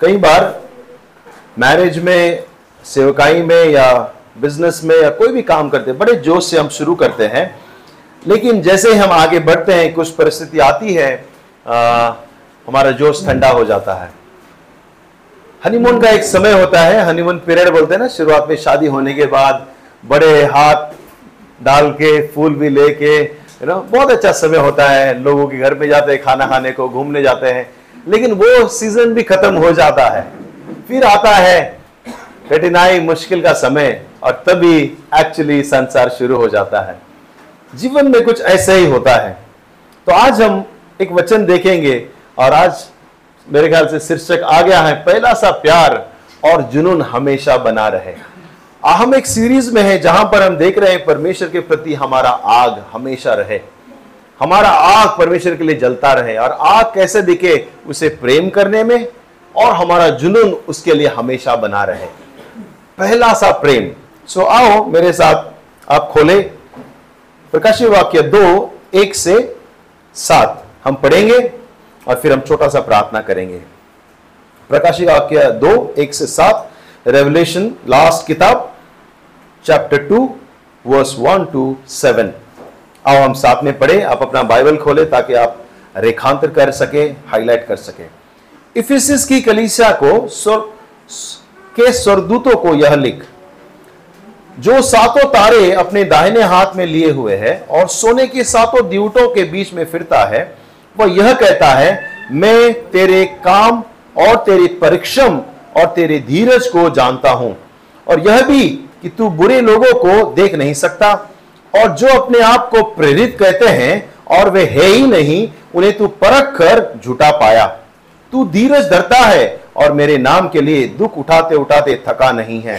कई बार मैरिज में सेवकाई में या बिज़नेस में या कोई भी काम करते बड़े जोश से हम शुरू करते हैं। लेकिन जैसे हम आगे बढ़ते हैं कुछ परिस्थिति आती है आ, हमारा जोश ठंडा हो जाता है। हनीमून का एक समय होता है हनीमून पीरियड बोलते हैं ना शुरुआत में शादी होने के बाद बड़े हाथ डाल के फूल भी लेके यू नो बहुत अच्छा समय होता है। लोगों के घर में जाते हैं खाना खाने को घूमने जाते हैं। लेकिन वो सीज़न भी खत्म हो जाता है। फिर आता है कठिनाई, मुश्किल का समय और तभी एक्चुअली संसार शुरू हो जाता है। जीवन में कुछ ऐसा ही होता है। तो आज हम एक वचन देखेंगे और आज मेरे ख्याल से शीर्षक आ गया है, पहला सा प्यार और जुनून हमेशा बना रहे। हम एक सीरीज़ में है जहाँ पर हम देख रहे हैं परमेश्वर के प्रति हमारा आग हमेशा रहे। हमारा आग परमेश्वर के लिए जलता रहे और आग कैसे दिखे उसे प्रेम करने में और हमारा जुनून उसके लिए हमेशा बना रहे। पहला सा प्रेम। सो आओ मेरे साथ आप खोले। प्रकाशी वाक्य दो, एक से सात। हम पढ़ेंगे और फिर हम छोटा सा प्रार्थना करेंगे। प्रकाशी वाक्य दो, एक से सात। रेवलेशन लास्ट किताब chapter two verse one two seven आओ हम साथ में पढ़े, आप अपना बाइबल खोले ताकि आप रेखांतर कर सके हाईलाइट कर सके। इफिसिस की कलीसिया को स्वर, के स्वरदूतों को यह लिख, जो सातों तारे अपने दाहिने हाथ में लिए हुए है और सोने के सातों दिवटों के बीच में फिरता है, वह यह कहता है, मैं तेरे काम और तेरे परिश्रम और तेरे धीरज को जानता हूँ, और यह भी कि तू बुरे लोगों को देख नहीं सकता। और जो अपने आप को प्रेरित कहते हैं, और वे है ही नहीं, उन्हें तू परख कर झूठा पाया। तू धीरज धरता है, और मेरे नाम के लिए दुख उठाते उठाते थका नहीं है।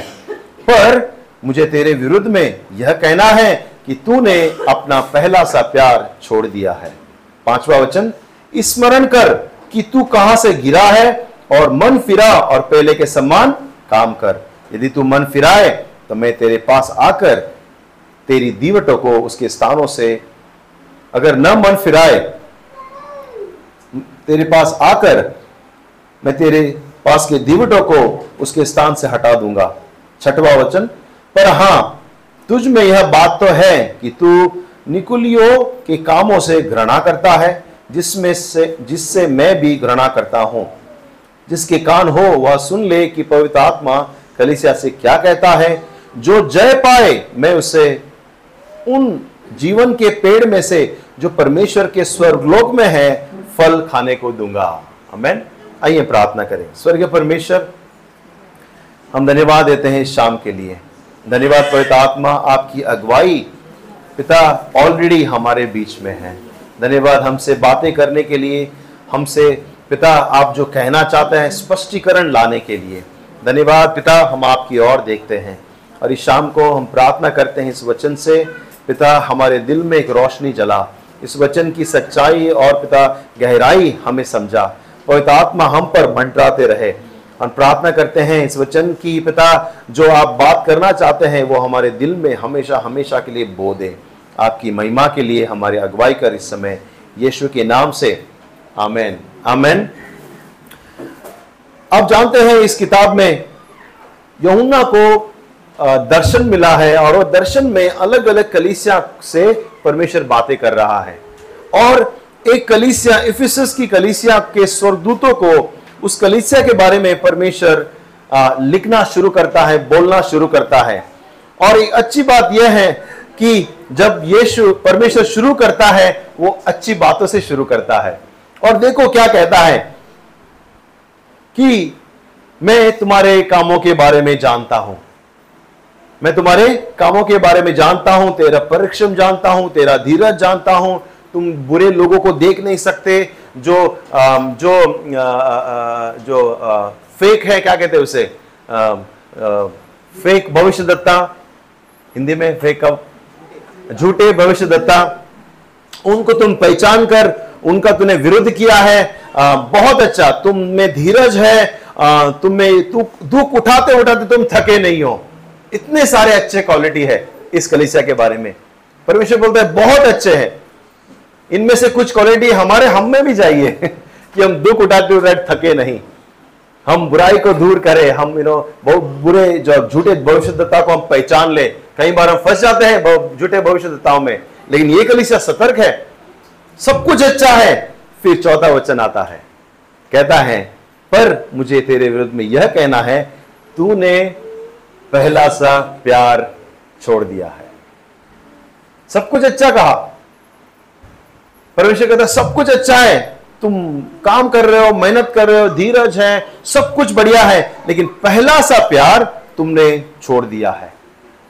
पर मुझे तेरे विरुद्ध में यह कहना है कि तूने अपना पहला सा प्यार छोड़ दिया है। पांचवा वचन, स्मरण कर कि तू कहाँ से गिरा है, और मन फिरा और पहले के समान काम कर। यदि तू मन फिराए तो मैं तेरे पास आकर तेरी दीवटों को उसके स्थानों से अगर न मन फिराए, तेरे पास आकर मैं तेरे पास के दीवटों को उसके स्थान से हटा दूँगा। छठवा वचन, पर हाँ, तुझ में यह बात तो है कि तू निकुलियों के कामों से घृणा करता है, जिसमें से, जिससे मैं भी घृणा करता हूँ। जिसके कान हो, वह सुन ले कि पवित्र आत्मा कलिसिया से क्या कहता है। जो जय पाए, मैं उसे उन जीवन के पेड़ में से जो परमेश्वर के स्वर्गलोक में है, फल खाने को दूँगा। अमेन आइए प्रार्थना करें। स्वर्ग परमेश्वर, हम धन्यवाद देते हैं इस शाम के लिए। धन्यवाद पवित्र आत्मा, आपकी अगुवाई पिता ऑलरेडी हमारे बीच में है। धन्यवाद हमसे बातें करने के लिए, हमसे पिता आप जो कहना चाहते हैं, स्पष्टीकरण लाने के लिए। धन्यवाद पिता, हम आपकी ओर देखते हैं। और इस शाम को हम प्रार्थना करते हैं इस वचन से। पिता, हमारे दिल में एक रोशनी जला। इस वचन की सच्चाई और पिता गहराई हमें समझा। पवित्र आत्मा हम पर मंडराते रहे। हम प्रार्थना करते हैं इस वचन की, पिता, जो आप बात करना चाहते हैं, वो हमारे दिल में हमेशा हमेशा के लिए बो दे। आपकी महिमा के लिए हमारे अगुवाई कर इस समय। यीशु के नाम से। आमेन। आमेन। आप जानते हैं इस किताब में यमुना को दर्शन मिला है और वो दर्शन में अलग अलग कलीसिया से परमेश्वर बातें कर रहा है। और एक कलीसिया, इफिसस की कलीसिया के स्वर्गदूतों को उस कलीसिया के बारे में परमेश्वर लिखना शुरू करता है, बोलना शुरू करता है। और एक अच्छी बात यह है कि जब यीशु परमेश्वर शुरू करता है, वो अच्छी बातों से शुरू करता है। और देखो क्या कहता है कि मैं तुम्हारे कामों के बारे में जानता हूँ। मैं तुम्हारे कामों के बारे में जानता हूँ तेरा परिश्रम जानता हूँ तेरा धीरज जानता हूँ। तुम बुरे लोगों को देख नहीं सकते जो जो जो फेक है क्या कहते हैं उसे? फेक भविष्य दत्ता हिंदी में फेक झूठे भविष्य दत्ता उनको तुम पहचान कर उनका तुमने विरोध किया है। आ, बहुत अच्छा तुम में धीरज है तुम में दुख उठाते उठाते तुम थके नहीं हो। इतने सारे अच्छे क्वालिटी है इस कलिसिया के बारे में। परमेश्वर बोलता है, बहुत अच्छे हैं। इनमें से कुछ क्वालिटी हमारे हम में भी चाहिए कि हम दुख उठाते उठाते थके नहीं। हम बुराई को दूर करें। हम यू नो बहुत बुरे जो झूठे भविष्यता को हम पहचान ले। कई बार हम फंस जाते हैं झूठे भविष्यताओं में। लेकिन ये कलिसिया सतर्क है। सब कुछ अच्छा है। फिर चौथा वचन आता है। कहता है, पर मुझे तेरे विरुद्ध में यह कहना है, तूने पहला सा प्यार छोड़ दिया है। सब कुछ अच्छा कहा। परमेश्वर कहता, सब कुछ अच्छा है। तुम काम कर रहे हो, मेहनत कर रहे हो, धीरज है, सब कुछ बढ़िया है, लेकिन पहला सा प्यार तुमने छोड़ दिया है।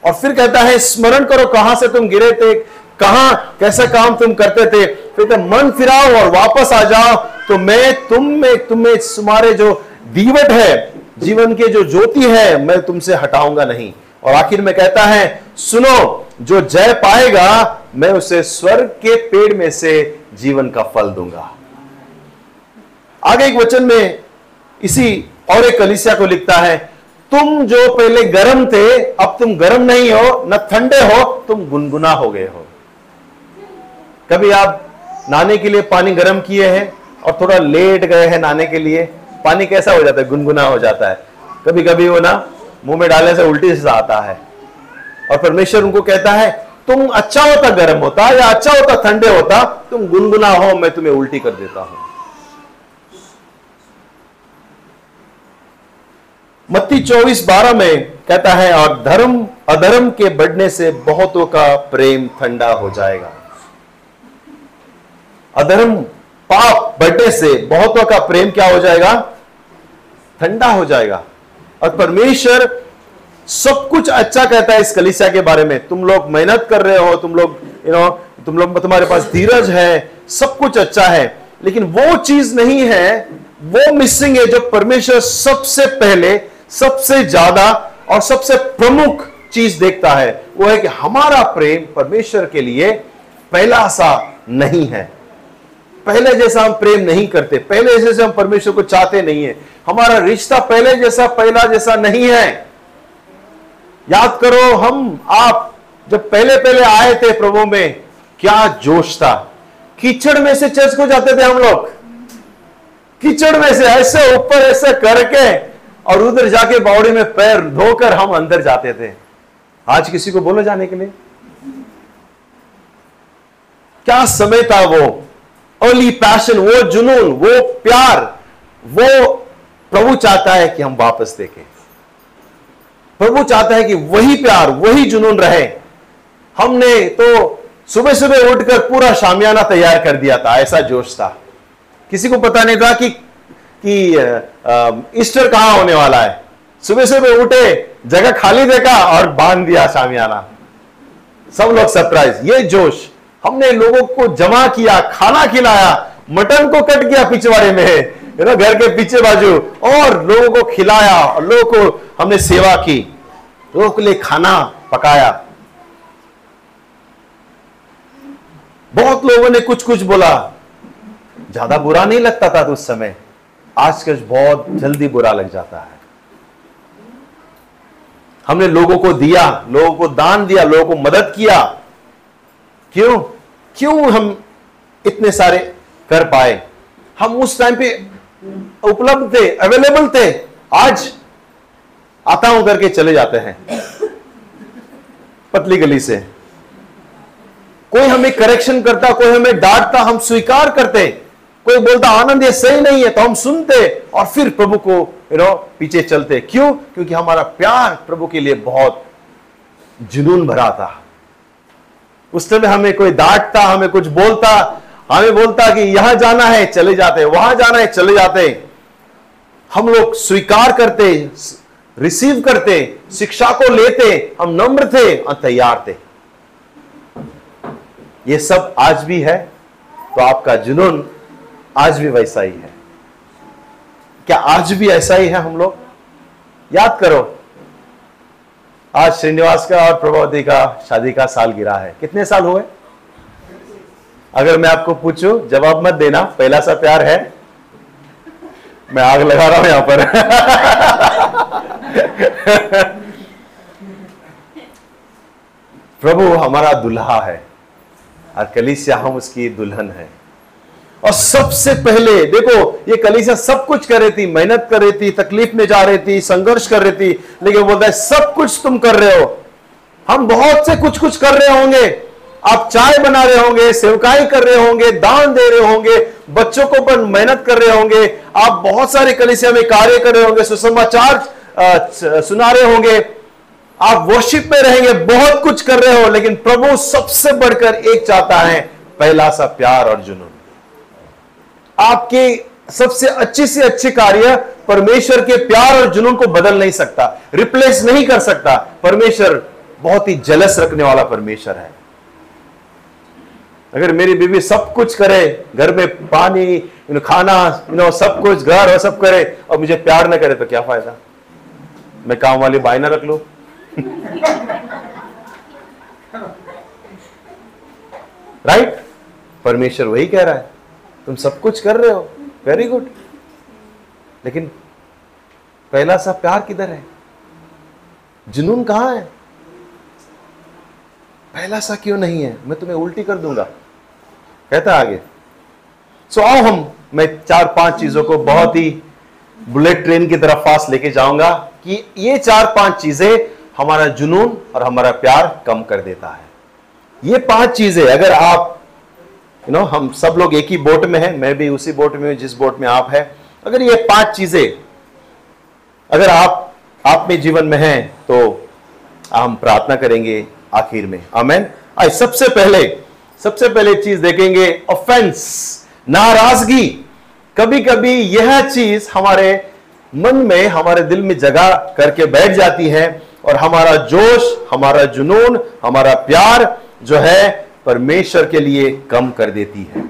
और फिर कहता है, स्मरण करो कहाँ से तुम गिरे थे, कहाँ कैसा काम तुम करते थे। फिर मन फिराओ और वापस आ जाओ तो मैं तुम में, तुम्हें तुम्हारे जो दीवट है जीवन के जो ज्योति है, मैं तुमसे हटाऊँगा नहीं। और आखिर में कहता है, सुनो, जो जय पाएगा, मैं उसे स्वर्ग के पेड़ में से जीवन का फल दूँगा। आगे एक वचन में इसी और एक कलिसिया को लिखता है, तुम जो पहले गर्म थे, अब तुम गर्म नहीं हो, न ठंडे हो, तुम गुनगुना हो गए हो। कभी आप नहाने के लिए पानी गर्म किए हैं और थोड़ा लेट गए हैं नहाने के लिए? पानी कैसा हो जाता है? गुनगुना हो जाता है। कभी कभी वो ना मुँह में डालने से उल्टी से आता है। और परमेश्वर उनको कहता है, तुम अच्छा होता, गर्म होता या अच्छा होता, ठंडे होता, तुम गुनगुना हो, मैं तुम्हें उल्टी कर देता हूँ। मत्ती चौबीस बारह में कहता है, और धर्म, अधर्म के बढ़ने से बहुतों का प्रेम ठंडा हो जाएगा। अधर्म पाप बढ़ने से बहुतों का प्रेम क्या हो जाएगा? ठंडा हो जाएगा। और परमेश्वर सब कुछ अच्छा कहता है इस कलिसिया के बारे में। तुम लोग मेहनत कर रहे हो, तुम लोग यू नो तुम लोग, तुम्हारे पास धीरज है, सब कुछ अच्छा है। लेकिन वो चीज़ नहीं है, वो मिसिंग है जो परमेश्वर सबसे पहले, सबसे ज़्यादा और सबसे प्रमुख चीज़ देखता है। वो है कि हमारा प्रेम परमेश्वर के लिए पहला सा नहीं है। पहले जैसा हम प्रेम नहीं करते, पहले जैसे हम परमेश्वर को चाहते नहीं है। हमारा रिश्ता पहले जैसा, पहला जैसा नहीं है। याद करो, हम, आप जब पहले पहले आए थे प्रभु में, क्या जोश था। कीचड़ में से चर्च को जाते थे हम लोग। कीचड़ में से ऐसे ऊपर, ऐसे करके, और उधर जाके बावड़ी में पैर धोकर हम अंदर जाते थे। आज किसी को बोलो जाने के लिए? क्या समय था वो? अर्ली पैशन वो जुनून, वो प्यार, वो प्रभु चाहता है कि हम वापस देखें। प्रभु चाहता है कि वही प्यार, वही जुनून रहे। हमने तो सुबह सुबह उठकर पूरा शामियाना तैयार कर दिया था, ऐसा जोश था। किसी को पता नहीं था कि कि ईस्टर कहाँ होने वाला है। सुबह सुबह उठे, जगह खाली देखा और बाँध दिया शामियाना। सब लोग सरप्राइज़, ये जोश। हमने लोगों को जमा किया, खाना खिलाया, मटन को कट किया पिछवाड़े में है ना घर के पीछे बाजू, और लोगों को खिलाया, और लोगों को हमने सेवा की, लोगों के लिए खाना पकाया। बहुत लोगों ने कुछ कुछ बोला। ज़्यादा बुरा नहीं लगता था उस समय आजकल बहुत जल्दी बुरा लग जाता है। हमने लोगों को दिया, लोगों को दान दिया, लोगों को मदद किया। क्यों? क्यों हम इतने सारे कर पाए? हम उस टाइम पे उपलब्ध थे अवेलेबल थे। आज आता हूँ करके चले जाते हैं। पतली गली से। कोई हमें करेक्शन करता, कोई हमें डांटता, हम स्वीकार करते। कोई बोलता, आनंद, ये सही नहीं है। तो हम सुनते और फिर प्रभु को यू नो पीछे चलते। क्यों? क्योंकि हमारा प्यार प्रभु के लिए बहुत जुनून भरा था। उस समय हमें कोई डांटता, हमें कुछ बोलता, हमें बोलता कि यहाँ जाना है, चले जाते, वहाँ जाना है, चले जाते। हम लोग स्वीकार करते, रिसीव करते, शिक्षा को लेते, हम नम्र थे और तैयार थे। ये सब आज भी है तो आपका जुनून आज भी वैसा ही है। क्या आज भी ऐसा ही है हम लोग? याद करो आज श्रीनिवास का और प्रभावती का शादी का साल गिरा है। कितने साल हुए? अगर मैं आपको पूछूँ, जवाब मत देना, पहला सा प्यार है। मैं आग लगा रहा हूँ यहाँ पर। प्रभु हमारा दुल्हा है। और कलिसिया हम उसकी दुल्हन है। और सबसे पहले, देखो, ये कलीसिया सब कुछ कर रही थी, मेहनत कर रही थी, तकलीफ़ में जा रही थी, संघर्ष कर रही थी, लेकिन बोलता है, सब कुछ तुम कर रहे हो। हम बहुत से कुछ कुछ कर रहे होंगे। आप चाय बना रहे होंगे, सेवकाई कर रहे होंगे, दान दे रहे होंगे, बच्चों को पर मेहनत कर रहे होंगे, आप बहुत सारे कलिसिया में कार्य कर रहे होंगे, सुसमाचार सुना रहे होंगे। आप वर्शिप में रहेंगे, बहुत कुछ कर रहे हो, लेकिन प्रभु सबसे बढ़कर एक चाहता है, पहला सा प्यार और जुनून। आपके सबसे अच्छे से अच्छे कार्य परमेश्वर के प्यार और जुनून को बदल नहीं सकता रिप्लेस नहीं कर सकता। परमेश्वर बहुत ही जलस रखने वाला परमेश्वर है। अगर मेरी बीवी सब कुछ करे, घर में पानी खाना यू नो सब कुछ, घर और सब करे और मुझे प्यार ना करे तो क्या फ़ायदा? मैं काम वाली बाई ना रख लू? राइट परमेश्वर वही कह रहा है। तुम सब कुछ कर रहे हो। वेरी गुड लेकिन पहला सा प्यार किधर है? जुनून कहाँ है? पहला सा क्यों नहीं है? मैं तुम्हें उल्टी कर दूँगा। कहता आगे। सो आओ हम, मैं चार पाँच चीज़ों को बहुत ही बुलेट ट्रेन की तरफ़ फास्ट लेके जाऊँगा कि ये चार पाँच चीज़ें हमारा जुनून और हमारा प्यार कम कर देता है। ये पाँच चीज़ें, अगर आप यू नो हम सब लोग एक ही बोट में हैं, मैं भी उसी बोट में हूँ, जिस बोट में आप है। अगर ये पाँच चीज़ें, अगर आप आप में जीवन में हैं तो हम प्रार्थना करेंगे आखिर में। अमेन आज सबसे पहले सबसे पहले चीज़ देखेंगे ऑफेंस नाराज़गी। कभी कभी यह चीज़ हमारे मन में, हमारे दिल में जगह करके बैठ जाती है, और हमारा जोश, हमारा जुनून, हमारा प्यार जो है परमेश्वर के लिए कम कर देती है।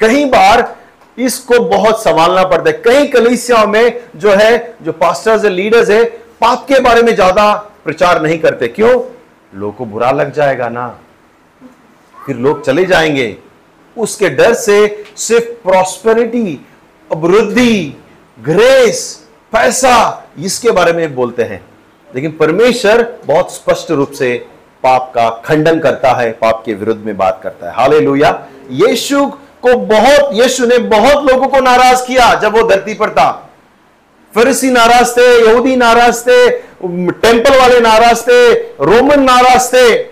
कई बार इसको बहुत संभालना पड़ता है। कई कलिसियाओं में जो है, जो पास्टर्स लीडर्स है, पाप के बारे में ज़्यादा प्रचार नहीं करते। क्यों? लोग को बुरा लग जाएगा ना। फिर लोग चले जाएँगे। उसके डर से सिर्फ़ प्रॉस्पेरिटी अभिवृद्धि ग्रेस पैसा, इसके बारे में बोलते हैं। लेकिन परमेश्वर बहुत स्पष्ट रूप से पाप का खंडन करता है, पाप के विरुद्ध में बात करता है। हाले यीशु को बहुत, यीशु ने बहुत लोगों को नाराज़ किया जब वो धरती पर था। फरसी नाराज़ थे, यहूदी नाराज़ थे, टेंपल वाले नाराज़ थे, रोमन नाराज़ थे,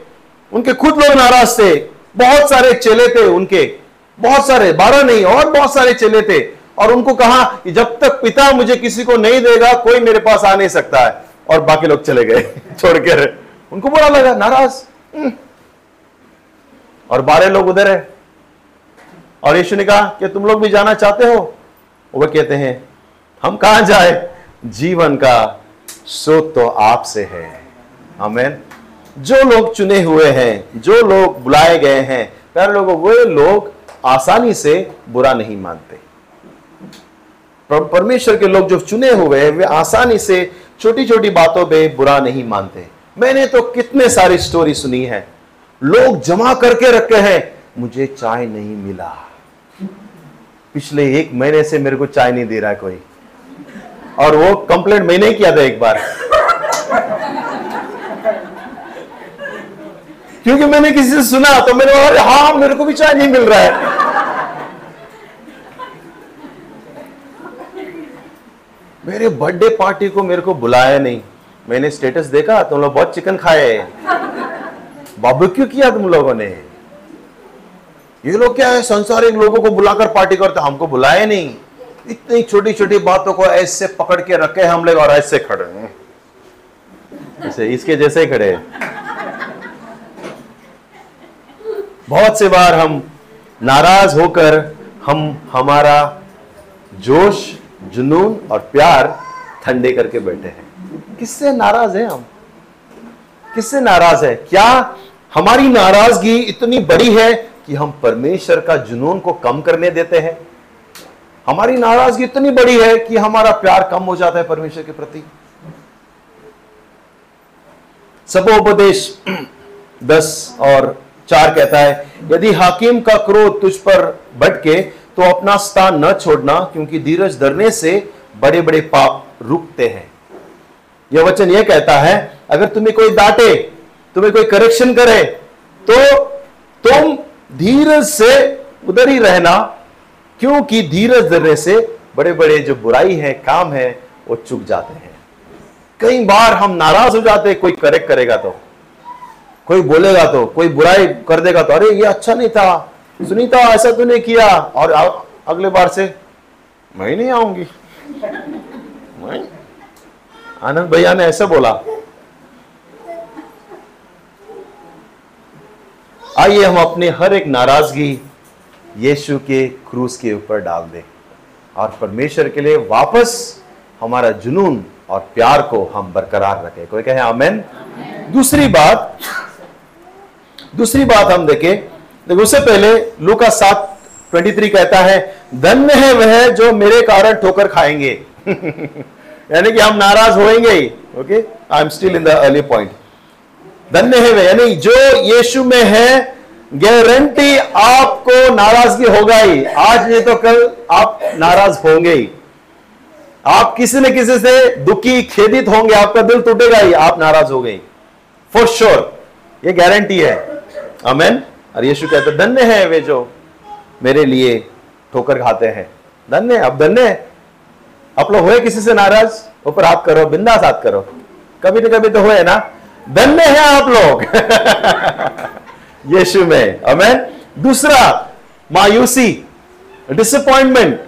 उनके खुद लोग नाराज़ थे। बहुत सारे चेले थे उनके। बहुत सारे, बारह नहीं, और बहुत सारे चेले थे। और उनको कहा जब तक पिता मुझे किसी को नहीं देगा, कोई मेरे पास आ नहीं सकता है। और बाकी लोग चले गए, छोड़कर। उनको बुरा लगा, नाराज़। हम्म। और बारह लोग उधर है। और यीशु ने कहा कि तुम लोग भी जाना चाहते हो? वो कहते हैं, हम कहा जाए? जीवन का स्रोत तो आपसे है। हमें जो लोग चुने हुए हैं, जो लोग बुलाए गए हैं, प्यारे लोगों, वे लोग आसानी से बुरा नहीं मानते। परमेश्वर के लोग जो चुने हुए हैं, वे आसानी से छोटी छोटी बातों पे बुरा नहीं मानते। मैंने तो कितने सारी स्टोरी सुनी है। लोग जमा करके रखे हैं, मुझे चाय नहीं मिला। पिछले एक महीने से मेरे को चाय नहीं दे रहा है कोई। और वो कंप्लेंट मैंने किया था एक बार। क्योंकि मैंने किसी से सुना तो मैंने बोला हाँ मेरे को भी चाय नहीं मिल रहा है। मेरे बर्थडे पार्टी को मेरे को बुलाया नहीं। मैंने स्टेटस देखा, तुम लोग बहुत चिकन खाए। बाबू क्यों तुम लोगों ने। ये लोग क्या है संसारिक लोगों को बुलाकर पार्टी करते हमको बुलाया नहीं। इतनी छोटी छोटी बातों को ऐसे पकड़ के रखे हम लोग और ऐसे खड़े ऐसे इसके जैसे ही खड़े बहुत से बार हम नाराज़ होकर हम, हमारा जोश, जुनून और प्यार ठंडे करके बैठे हैं। किससे नाराज़ है हम? किससे नाराज़ है? क्या हमारी नाराज़गी इतनी बड़ी है कि हम परमेश्वर का जुनून को कम करने देते हैं? हमारी नाराज़गी इतनी बड़ी है कि हमारा प्यार कम हो जाता है परमेश्वर के प्रति। सबोपदेश दस और चार कहता है, यदि हाकिम का क्रोध तुझ पर भटके तो अपना स्थान न छोड़ना, क्योंकि धीरज धरने से बड़े बड़े पाप रुकते हैं। यह वचन यह कहता है, अगर तुम्हें कोई डांटे, तुम्हें कोई करेक्शन करे तो तुम धीरज से उधर ही रहना, क्योंकि धीरज धरने से बड़े बड़े जो बुराई है, काम है, वो चुक जाते हैं। कई बार हम नाराज़ हो जाते हैं, कोई करेक्ट करेगा तो कोई बोलेगा तो कोई बुराई कर देगा तो अरे ये अच्छा नहीं था सुनीता ऐसा तूने किया, और अगले बार से, मैं नहीं आऊँगी। आनंद भैया ने ऐसा बोला आइए हम अपने हर एक नाराज़गी यीशु के क्रूस के ऊपर डाल दें और परमेश्वर के लिए वापस हमारा जुनून और प्यार को हम बरकरार रखें। कोई कहे आमेन? दूसरी बात दूसरी बात हम देखें। देखो उससे पहले लू का सात ट्वेंटी थ्री कहता है धन्य है वह जो मेरे कारण ठोकर खाएँगे। यानी कि हम नाराज़ होएँगे ही okay I am still in the early point धन्य है यानी जो यीशु में है गारंटी आपको नाराज़गी होगा ही। आज नहीं तो कल आप नाराज़ होंगे ही। आप किसी न किसी से दुखी, खेदित होंगे, आपका दिल टूटेगा ही, आप नाराज़ हो। गए फॉर श्योर ये गारंटी है। अमेन और यीशु कहते धन्य है वे जो मेरे लिए ठोकर खाते हैं। धन्य अब धन्य आप लोग हुए किसी से नाराज़? ऊपर हाथ करो बिंदा हाथ करो। कभी ना कभी तो हुए ना। धन्य है आप लोग। यीशु में। अमेन दूसरा, मायूसी। डिसअपॉइंटमेंट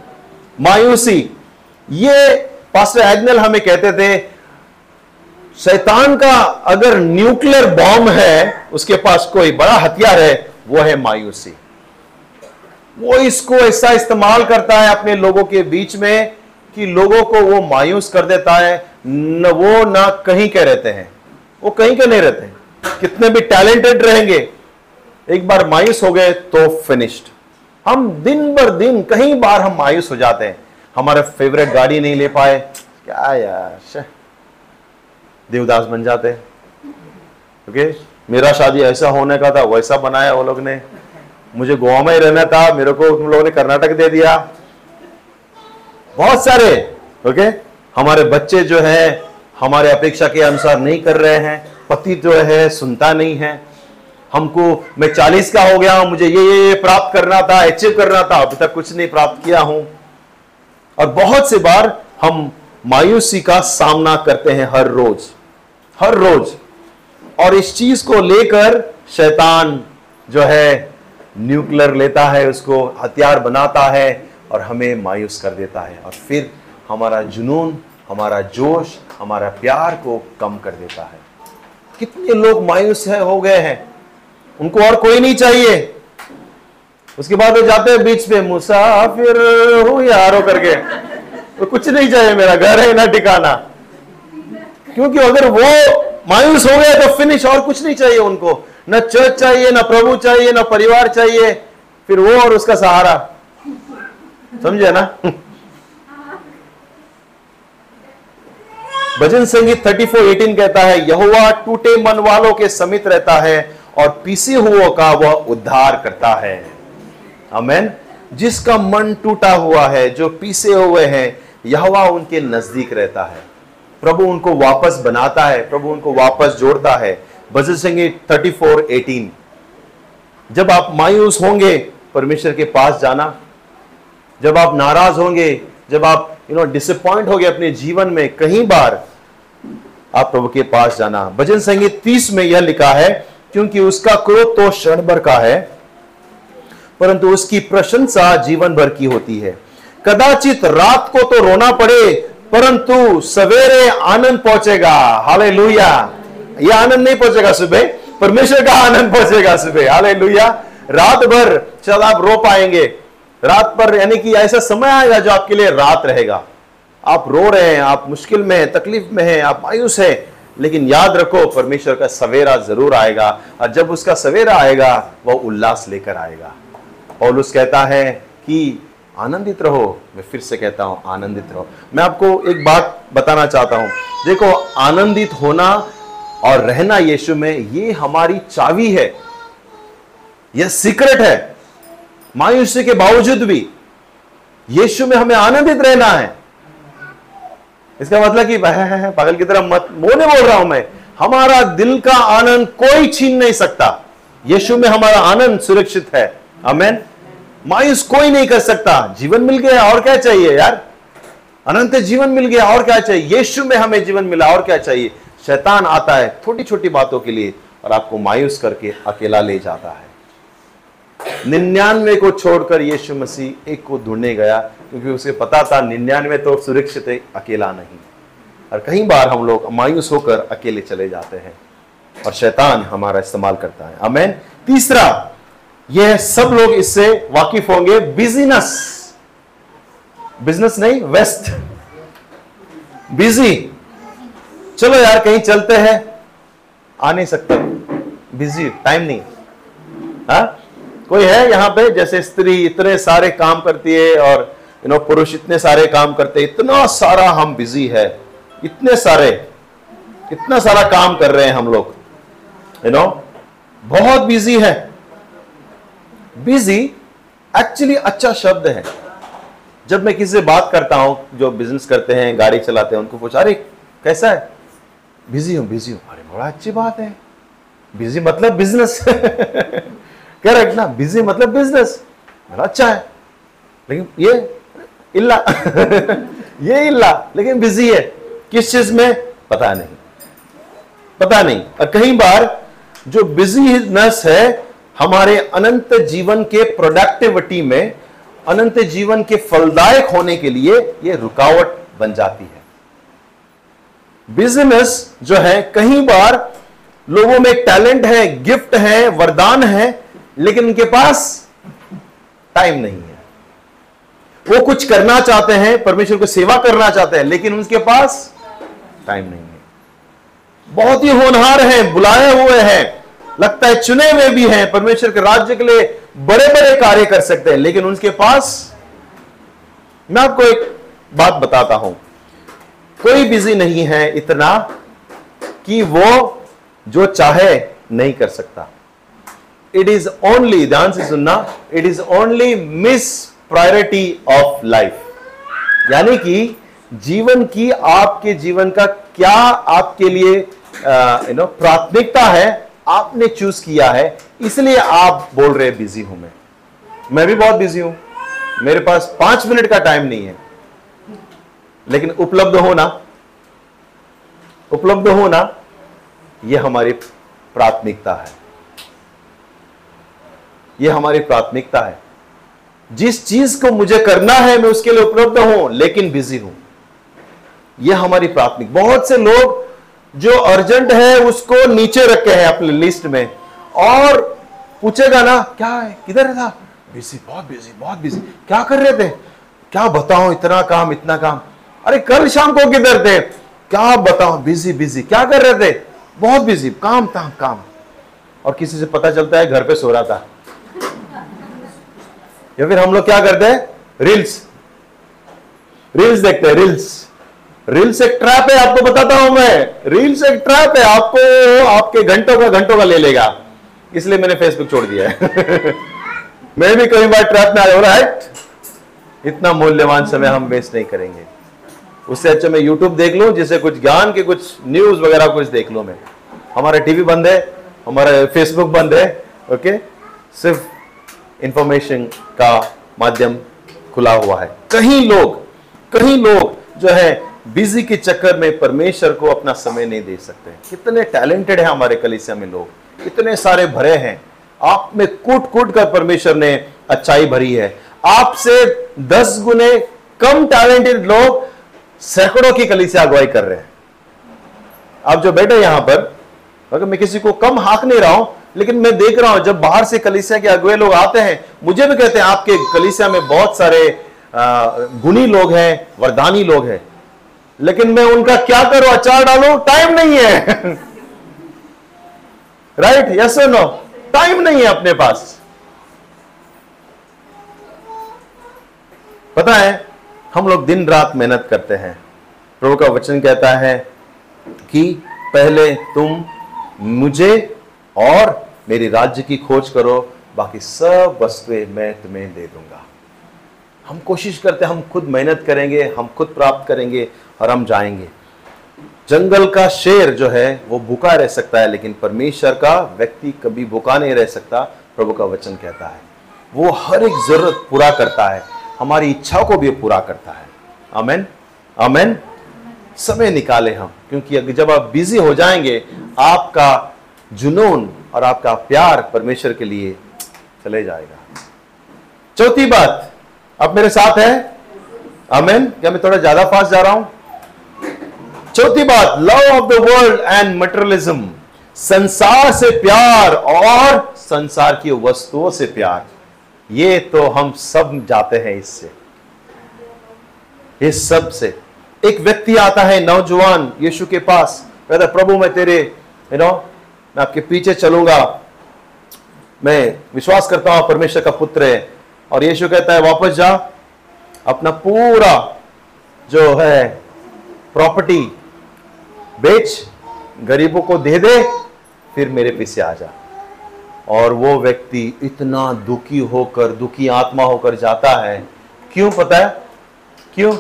मायूसी। ये पास्टर एग्नल हमें कहते थे, शैतान का अगर न्यूक्लियर बॉम्ब है, उसके पास कोई बड़ा हथियार है, वो है मायूसी। वो इसको ऐसा इस्तेमाल करता है अपने लोगों के बीच में कि लोगों को वो मायूस कर देता है। न वो ना कहीं के रहते हैं। वो कहीं के नहीं रहते। कितने भी टैलेंटेड रहेंगे, एक बार मायूस हो गए तो फिनिश्ड हम दिन भर दिन कहीं बार हम मायूस हो जाते हैं। हमारे फेवरेट गाड़ी नहीं ले पाए। क्या यार देवदास बन जाते। ओके? मेरा शादी ऐसा होने का था, वैसा बनाया वो लोग ने। मुझे गोवा में ही रहना था, मेरे को तुम लोगों ने कर्नाटक दे दिया। बहुत सारे ओके हमारे बच्चे जो है, हमारे अपेक्षा के अनुसार नहीं कर रहे हैं, पति जो है, सुनता नहीं है। हमको, मैं चालीस का हो गया मुझे ये ये ये प्राप्त करना था अचीव करना था, अभी तक कुछ नहीं प्राप्त किया हूँ। और बहुत से बार हम मायूसी का सामना करते हैं हर रोज हर रोज। और इस चीज़ को लेकर शैतान जो है न्यूक्लियर लेता है, उसको हथियार बनाता है और हमें मायूस कर देता है और फिर हमारा जुनून, हमारा जोश, हमारा प्यार को कम कर देता है। कितने लोग मायूस है, हो गए हैं। उनको और कोई नहीं चाहिए। उसके बाद वो जाते हैं बीच पे मुसाफिर हूँ यारो करके। तो कुछ नहीं चाहिए मेरा, घर है ना ठिकाना। क्योंकि अगर वो मायूस हो गए तो फिनिश और कुछ नहीं चाहिए उनको। न चर्च चाहिए, न प्रभु चाहिए, न परिवार चाहिए। फिर वो और उसका सहारा। समझे ना? भजन संगीत 34:18 कहता है यहुआ टूटे मन वालों के समित रहता है और पीसे हुओं का वह उद्धार करता है। अमेन जिसका मन टूटा हुआ है, जो पीसे हुए हैं, यहवा उनके नज़दीक रहता है। प्रभु उनको वापस बनाता है, प्रभु उनको वापस जोड़ता है। भजन संगीत 34:18 जब आप मायूस होंगे, परमेश्वर के पास जाना जब आप नाराज़ होंगे, जब आप यू नो डिसअपॉइंट हो गए अपने जीवन में, कहीं बार, आप प्रभु के पास जाना। भजन संगीत तीस में यह लिखा है, क्योंकि उसका क्रोध तो क्षण भर का है, परंतु उसकी प्रशंसा जीवन भर की होती है। कदाचित रात को तो रोना पड़े, परंतु सवेरे आनंद पहुंचेगा। हाले लुया यह आनंद नहीं पहुंचेगा सुबह, परमेश्वर का आनंद पहुंचेगा सुबह। हाले लुया रात भर चल, आप रो पाएँगे। रात पर, यानी कि ऐसा समय आएगा जो आपके लिए रात रहेगा। आप रो रहे हैं, आप मुश्किल में हैं, तकलीफ़ में हैं, आप मायूस हैं, लेकिन याद रखो, परमेश्वर का सवेरा ज़रूर आएगा, और जब उसका सवेरा आएगा, वह उल्लास लेकर आएगा। और उस कहता है कि आनंदित रहो, मैं फिर से कहता हूँ, आनंदित रहो। मैं आपको एक बात बताना चाहता हूँ। देखो, आनंदित होना और रहना यीशु में, ये हमारी चावी है, यह सीक्रेट है। मायूसी के बावजूद भी यीशु में हमें आनंदित रहना है। इसका मतलब कि पागल की तरह मत मोने बोल रहा हूँ मैं। हमारा दिल का आनंद कोई छीन नहीं सकता। यीशु में हमारा आनंद सुरक्षित है। अमेन मायूस कोई नहीं कर सकता। जीवन मिल गया, और क्या चाहिए यार? अनंत जीवन मिल गया, और क्या चाहिए? यीशु में हमें जीवन मिला, और क्या चाहिए? शैतान आता है छोटी छोटी बातों के लिए और आपको मायूस करके अकेला ले जाता है। निन्यानवे को छोड़कर यीशु मसीह एक को ढूँढने गया, क्योंकि उसे पता था निन्यानवे तो सुरक्षित है, अकेला नहीं। और कई बार हम लोग मायूस होकर अकेले चले जाते हैं और शैतान हमारा इस्तेमाल करता है। अमेन तीसरा, यह सब लोग इससे वाकिफ होंगे। बिज़नेस। बिज़नेस नहीं वेस्ट बिज़ी। चलो यार, कहीं चलते हैं। आ नहीं सकते। बिज़ी, टाइम नहीं। हा? कोई है यहाँ पे, जैसे स्त्री इतने सारे काम करती है और यू नो पुरुष इतने सारे काम करते हैं, इतना सारा हम बिज़ी है, इतने सारे, इतना सारा काम कर रहे हैं हम लोग यू नो बहुत बिज़ी है। बिज़ी एक्चुअली अच्छा शब्द है। जब मैं किसी से बात करता हूँ, जो बिज़नेस करते हैं, गाड़ी चलाते हैं, उनको पूछा, अरे, कैसा है? बिज़ी हूँ बिज़ी हूँ। अरे, बड़ा अच्छी बात है। बिज़ी मतलब बिज़नेस रहे ना बिज़ी मतलब बिज़नेस बड़ा अच्छा है। लेकिन ये इल्ला। ये इल्ला, लेकिन बिज़ी है। किस चीज़ में? पता नहीं। पता नहीं। और कई बार जो बिजीनेस है, हमारे अनंत जीवन के प्रोडक्टिविटी में, अनंत जीवन के फलदायक होने के लिए यह रुकावट बन जाती है। बिज़नेस जो है कई बार लोगों में टैलेंट है गिफ्ट है, वरदान है लेकिन उनके पास टाइम नहीं है। वो कुछ करना चाहते हैं, परमेश्वर को सेवा करना चाहते हैं, लेकिन उनके पास टाइम नहीं है। बहुत ही होनहार हैं, बुलाए हुए हैं, लगता है चुने हुए भी हैं, परमेश्वर के राज्य के लिए बड़े बड़े कार्य कर सकते हैं, लेकिन उनके पास मैं आपको एक बात बताता हूँ। कोई बिज़ी नहीं है इतना कि वो जो चाहे नहीं कर सकता। इट इज़ ओनली ध्यान से सुनना it is only miss priority of life यानी कि जीवन की आपके जीवन का क्या आपके लिए यू नो प्राथमिकता है, आपने चूज़ किया है, इसलिए आप बोल रहे बिज़ी हूँ मैं। मैं भी बहुत बिज़ी हूँ। मेरे पास पाँच मिनट का टाइम नहीं है। लेकिन उपलब्ध होना उपलब्ध होना यह हमारी प्राथमिकता है। यह हमारी प्राथमिकता है। जिस चीज़ को मुझे करना है, मैं उसके लिए उपलब्ध हूँ, लेकिन बिज़ी हूँ। यह हमारी प्राथमिक। बहुत से लोग जो अर्जेंट है, उसको नीचे रखे हैं अपने लिस्ट में। और पूछेगा ना, क्या है? किधर था? बिज़ी, बहुत बिज़ी बहुत बिज़ी। क्या कर रहे थे? क्या बताओ इतना काम इतना काम। अरे, कल शाम को किधर थे? क्या बताओ बिज़ी बिज़ी। क्या कर रहे थे? बहुत बिज़ी। काम था काम। और किसी से पता चलता है, घर पे सो रहा था। या फिर हम लोग क्या करते हैं? रील्स रील्स देखते हैं रील्स रील्स एक ट्रैप है, आपको बताता हूँ मैं. रील्स एक ट्रैप है, आपको आपके घंटों का घंटों का ले लेगा. इसलिए मैंने फेसबुक छोड़ दिया है. मैं भी कई बार ट्रैप में आया हूँ राइट इतना मूल्यवान समय हम वेस्ट नहीं करेंगे. उससे अच्छा मैं यूट्यूब देख लूँ, जिसे कुछ ज्ञान के कुछ न्यूज़ वगैरह कुछ देख लूँ मैं. हमारा टीवी बंद है, हमारा फेसबुक बंद है ओके सिर्फ़ इंफॉर्मेशन का माध्यम खुला हुआ है। कहीं लोग कहीं लोग जो है बिज़ी के चक्कर में परमेश्वर को अपना समय नहीं दे सकते। कितने टैलेंटेड है हमारे कलिसिया में लोग। इतने सारे भरे हैं। आप में कूट कूट कर परमेश्वर ने अच्छाई भरी है। आपसे दस गुने कम टैलेंटेड लोग सैकड़ों की कलिसिया अगुवाई कर रहे हैं। आप जो बैठे यहाँ पर, अगर मैं किसी को कम हाक नहीं रहा हूँ लेकिन मैं देख रहा हूँ, जब बाहर से कलिसिया के अगुए लोग आते हैं, मुझे भी कहते हैं, आपके कलिसिया में बहुत सारे गुणी लोग हैं, वरदानी लोग हैं। लेकिन मैं उनका क्या करूँ, अचार डालू? टाइम नहीं है। राइट यस नो टाइम नहीं है अपने पास। पता है, हम लोग दिन रात मेहनत करते हैं। प्रभु का वचन कहता है कि पहले तुम मुझे और मेरी राज्य की खोज करो, बाकी सब वस्तुएँ मैं तुम्हें दे दूँगा। हम कोशिश करते हैं, हम खुद मेहनत करेंगे, हम खुद प्राप्त करेंगे और हम जाएँगे। जंगल का शेर जो है, वो भूखा रह सकता है, लेकिन परमेश्वर का व्यक्ति कभी भूखा नहीं रह सकता, प्रभु का वचन कहता है। वो हर एक ज़रूरत पूरा करता है, हमारी इच्छा को भी पूरा करता है। अमेन अमेन समय निकाले हम, क्योंकि जब आप बिज़ी हो जाएँगे, आपका जुनून और आपका प्यार परमेश्वर के लिए चले जाएगा। चौथी बात अब मेरे साथ है? अमेन क्या मैं थोड़ा ज़्यादा फास्ट जा रहा हूँ? चौथी बात love of the world and materialism संसार से प्यार और संसार की वस्तुओं से प्यार। ये तो हम सब जाते हैं इससे। इस सबसे। एक व्यक्ति आता है, नौजवान, यीशु के पास, कहता प्रभु, मैं तेरे यू नो मैं आपके पीछे चलूँगा। मैं विश्वास करता हूँ परमेश्वर का पुत्र है। और यीशु कहता है, वापस जा। अपना पूरा जो है प्रॉपर्टी बेच, गरीबों को दे दे, फिर मेरे पीछे आ जा। और वो व्यक्ति इतना दुखी होकर, दुखी आत्मा होकर जाता है। क्यों पता है? क्यों?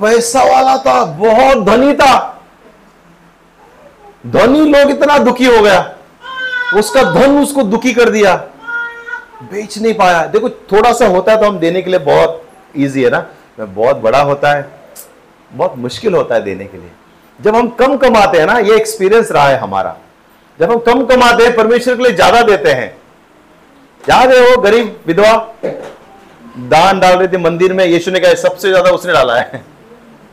पैसा वाला था, बहुत धनी था। धनी लोग इतना दुखी हो गया। उसका धन उसको दुखी कर दिया। बेच नहीं पाया। देखो, थोड़ा सा होता है तो हम देने के लिए बहुत इजी है ना? बहुत बड़ा होता है। बहुत मुश्किल होता है देने के लिए। जब हम कम कमाते हैं ना, ये एक्सपीरियंस रहा है हमारा। जब हम कम कमाते हैं, परमेश्वर के लिए ज़्यादा देते हैं। याद है वो गरीब विधवा? दान डाल रही थी मंदिर में, यीशु ने कहा सबसे ज़्यादा उसने डाला है।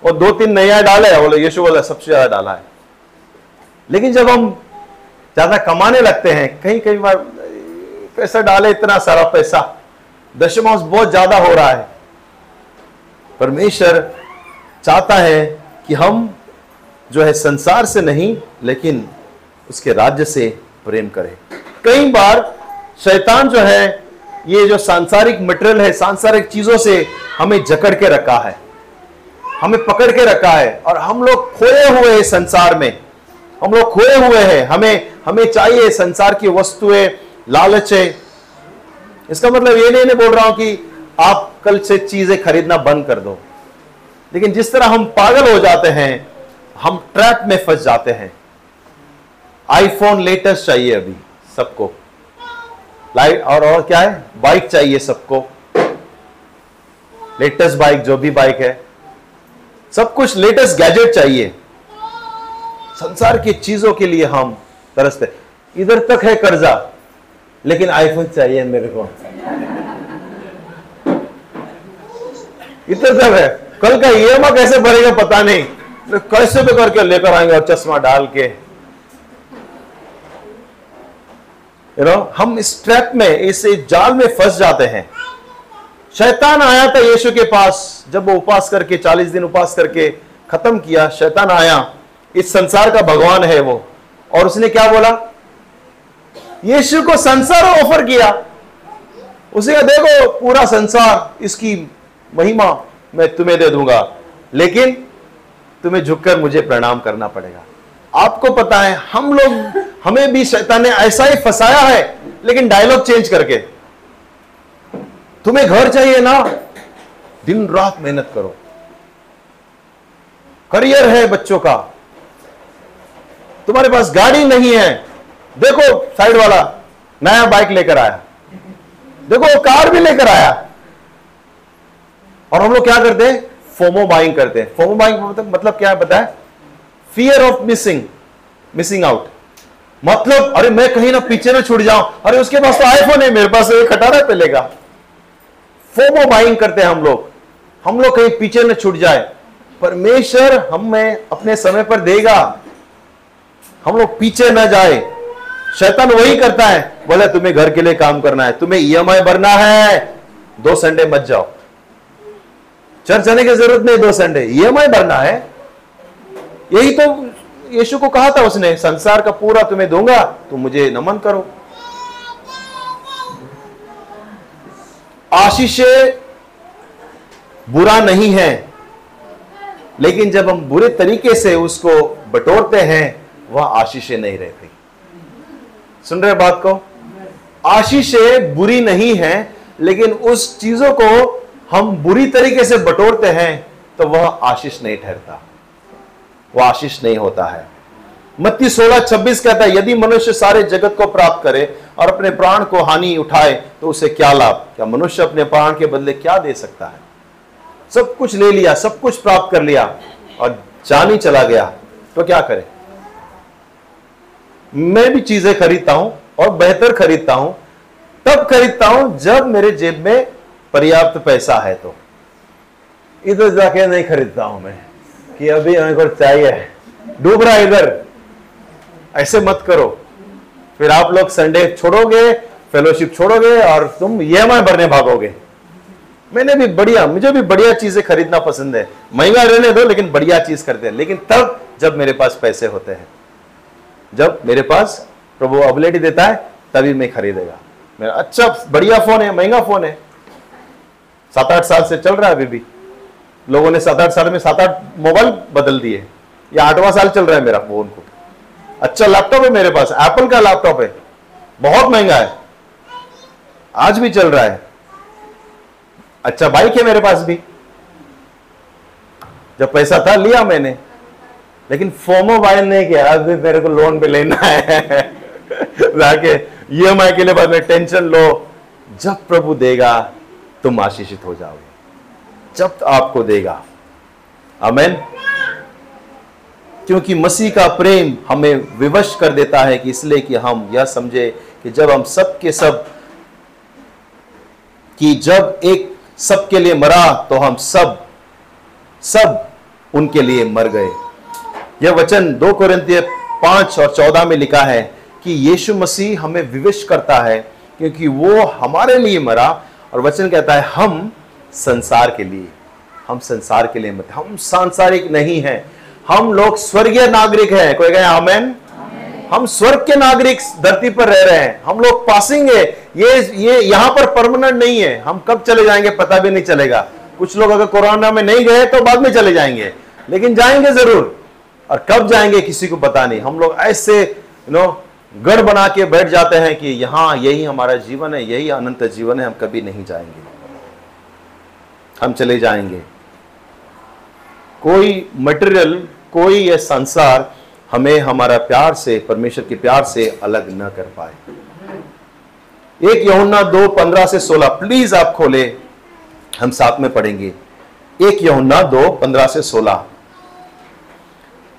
और दो तीन नया डाले बोले यीशु बोला, सबसे ज़्यादा डाला है। लेकिन जब हम ज़्यादा कमाने लगते हैं, कहीं कहीं बार, पैसा डाले इतना सारा पैसा, दशमांश बहुत ज़्यादा हो रहा है। परमेश्वर चाहता है कि हम जो है संसार से नहीं, लेकिन उसके राज्य से प्रेम करें। कई बार शैतान जो है, ये जो सांसारिक मटेरियल है, सांसारिक चीज़ों से हमें जकड़ के रखा है। हमें पकड़ के रखा है और हम लोग खोए हुए हैं संसार में। हम लोग खोए हुए हैं। हमें हमें चाहिए संसार की वस्तुएँ लालच इसका मतलब ये नहीं, नहीं बोल रहा हूँ कि आप कल से चीज़ें खरीदना बंद कर दो। लेकिन जिस तरह हम पागल हो जाते हैं हम ट्रैप में फंस जाते हैं। आईफोन लेटेस्ट चाहिए अभी सबको। लाइट और और क्या है? बाइक चाहिए सबको। लेटेस्ट बाइक जो भी बाइक है। सब कुछ लेटेस्ट गैजेट चाहिए। संसार की चीज़ों के लिए हम तरसते इधर तक है कर्जा, लेकिन आईफोन चाहिए मेरे को। इतना सब है। कल का ईएमआई कैसे भरेगा पता नहीं। तो कैसे भी करके लेकर आएँगे और चश्मा डाल के। यू नो हम इस ट्रैप में, इस जाल में फंस जाते हैं। शैतान आया था यीशु के पास, जब वो उपास करके, चालीस दिन उपास करके खत्म किया, शैतान आया। इस संसार का भगवान है वो। और उसने क्या बोला? यीशु को संसार ऑफ़र किया। उसे कहा, देखो, पूरा संसार, इसकी महिमा मैं तुम्हें दे दूँगा। लेकिन तुम्हें झुककर मुझे प्रणाम करना पड़ेगा। आपको पता है, हम लोग, हमें भी शैतान ने ऐसा ही फंसाया है, लेकिन डायलॉग चेंज करके। तुम्हें घर चाहिए ना? दिन रात मेहनत करो। करियर है बच्चों का। तुम्हारे पास गाड़ी नहीं है। देखो, साइड वाला, नया बाइक लेकर आया। देखो, कार भी लेकर आया। और हम लोग क्या करते हैं? फोमो बाइंग करते हैं। फोमो बाइंग मतलब मतलब क्या है है? Fear of missing missing out मतलब अरे मैं कहीं ना पीछे ना छूट जाऊँ। अरे उसके पास तो आईफोन है, मेरे पास तो खटारा पे लेगा फोमो बाइंग करते हैं हम लोग। हम लोग कहीं पीछे न छूट जाए। परमेश्वर हमें अपने समय पर देगा। हम लोग पीछे न जाए। शैतान वही करता है। बोले, तुम्हें घर के लिए काम करना है। तुम्हें ईएमआई e भरना है। दो संडे मत जाओ। चर्च जाने की ज़रूरत नहीं, दो संडे। ईएमआई e भरना है। यही तो यीशु को कहा था उसने, संसार का पूरा तुम्हें दूँगा, तुम मुझे नमन करो। आशीष बुरा नहीं है, लेकिन जब हम बुरे तरीके से उसको बटोरते हैं वह आशीषें नहीं रहती। सुन रहे बात को? आशीषें बुरी नहीं है, लेकिन उस चीज़ों को हम बुरी तरीके से बटोरते हैं तो वह आशीष नहीं ठहरता। वह आशीष नहीं होता है। मत्ती सोलह छब्बीस कहता है, यदि मनुष्य सारे जगत को प्राप्त करे और अपने प्राण को हानि उठाए तो उसे क्या लाभ? क्या मनुष्य अपने प्राण के बदले क्या दे सकता है? सब कुछ ले लिया, सब कुछ प्राप्त कर लिया और जान ही चला गया तो क्या करे? मैं भी चीज़ें खरीदता हूँ और बेहतर खरीदता हूँ, तब खरीदता हूँ जब मेरे जेब में पर्याप्त पैसा है तो। इधर जाके नहीं खरीदता हूँ मैं, कि अभी हमें को चाहिए डूब रहा इधर। ऐसे मत करो। फिर आप लोग संडे छोड़ोगे फेलोशिप छोड़ोगे और तुम ई भरने भागोगे। मैंने भी बढ़िया, मुझे भी बढ़िया चीज़ें खरीदना पसंद है। महँगा रहने दो, लेकिन बढ़िया चीज़ खरीदे लेकिन तब जब मेरे पास पैसे होते हैं। जब मेरे पास प्रभु अबिलिटी देता है, तभी मैं खरीदेगा। मेरा अच्छा बढ़िया फ़ोन है, महँगा फ़ोन है। सात आठ साल से चल रहा है अभी भी। लोगों ने सात आठ साल में सात आठ मोबाइल बदल दिए। या आठवां साल चल रहा है मेरा फ़ोन को। अच्छा लैपटॉप है मेरे पास। एप्पल का लैपटॉप है। बहुत महँगा है। आज भी चल रहा है। अच्छा बाइक है मेरे पास भी। जब पैसा था, लिया मैंने। लेकिन फोमो बाय नहीं किया, अभी मेरे को लोन पे लेना है। जाके ईएमआई के लिए बाद में टेंशन लो। जब प्रभु देगा, तुम आशीषित हो जाओगे। जब आपको देगा। अमेन क्योंकि मसीह का प्रेम हमें विवश कर देता है कि इसलिए कि हम यह समझे कि जब हम सब के सब, कि जब एक सबके लिए मरा तो हम सब सब उनके लिए मर गए। यह वचन दो कोरिंतीय पाँच और चौदह में लिखा है कि यीशु मसीह हमें विविश करता है क्योंकि वो हमारे लिए मरा और वचन कहता है हम संसार के लिए हम संसार के लिए मत हम सांसारिक नहीं हैं। हम लोग स्वर्गीय नागरिक हैं। कोई कहे आमेन। हम स्वर्ग के नागरिक धरती पर रह रहे हैं। हम लोग पासिंग है। ये ये यहाँ पर परमानेंट नहीं है। हम कब चले जाएँगे पता भी नहीं चलेगा। कुछ लोग अगर कोरोना में नहीं गए तो बाद में चले जाएँगे। लेकिन जाएँगे ज़रूर। और कब जाएँगे किसी को पता नहीं। हम लोग ऐसे यू नो गढ़ बना के बैठ जाते हैं कि यहाँ यही हमारा जीवन है, यही अनंत जीवन है, हम कभी नहीं जाएँगे। हम चले जाएँगे। कोई मटेरियल कोई यह संसार हमें हमारा प्यार से, परमेश्वर के प्यार से अलग न कर पाए। एक यमुना दो पंद्रह से सोलह प्लीज़ आप खोले, हम साथ में पढ़ेंगे। एक यमुना दो पंद्रह से सोलह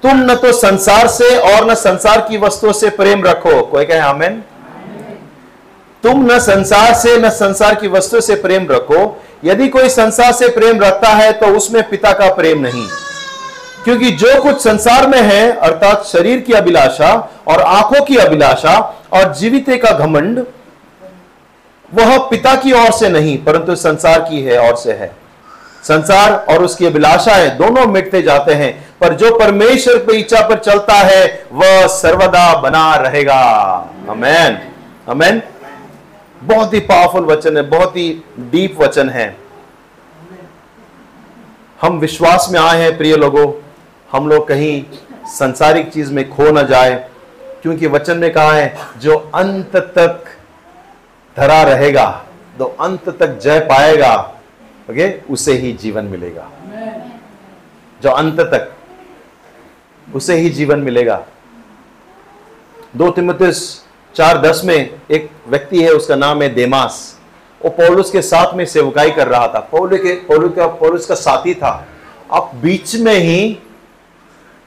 तुम न तो संसार से और न संसार की वस्तुओं से प्रेम रखो। कोई कहे आमेन? तुम न संसार से, न संसार की वस्तु से प्रेम रखो। यदि कोई संसार से प्रेम रखता है तो उसमें पिता का प्रेम नहीं। क्योंकि जो कुछ संसार में है, अर्थात शरीर की अभिलाषा और आँखों की अभिलाषा और जीवित का घमंड, वह पिता की ओर से नहीं, परंतु संसार की है और से है। संसार और उसकी अभिलाषाएँ दोनों मिटते जाते हैं। पर जो परमेश्वर की इच्छा पर चलता है, वह सर्वदा बना रहेगा। अमेन अमेन बहुत ही पावरफुल वचन है, बहुत ही डीप वचन है। हम विश्वास में आए हैं, प्रिय लोगों। हम लोग कहीं संसारिक चीज़ में खो ना जाए, क्योंकि वचन में कहा है, जो अंत तक धरा रहेगा, जो अंत तक जय पाएगा ओके उसे ही जीवन मिलेगा। जो अंत तक, उसे ही जीवन मिलेगा। दो तिमोथियस चार दस में एक व्यक्ति है, उसका नाम है देमास। वो पौलुस के साथ में सेवकाई कर रहा था। पौलु के, पौलु का, पौलुस का साथी था। अब बीच में ही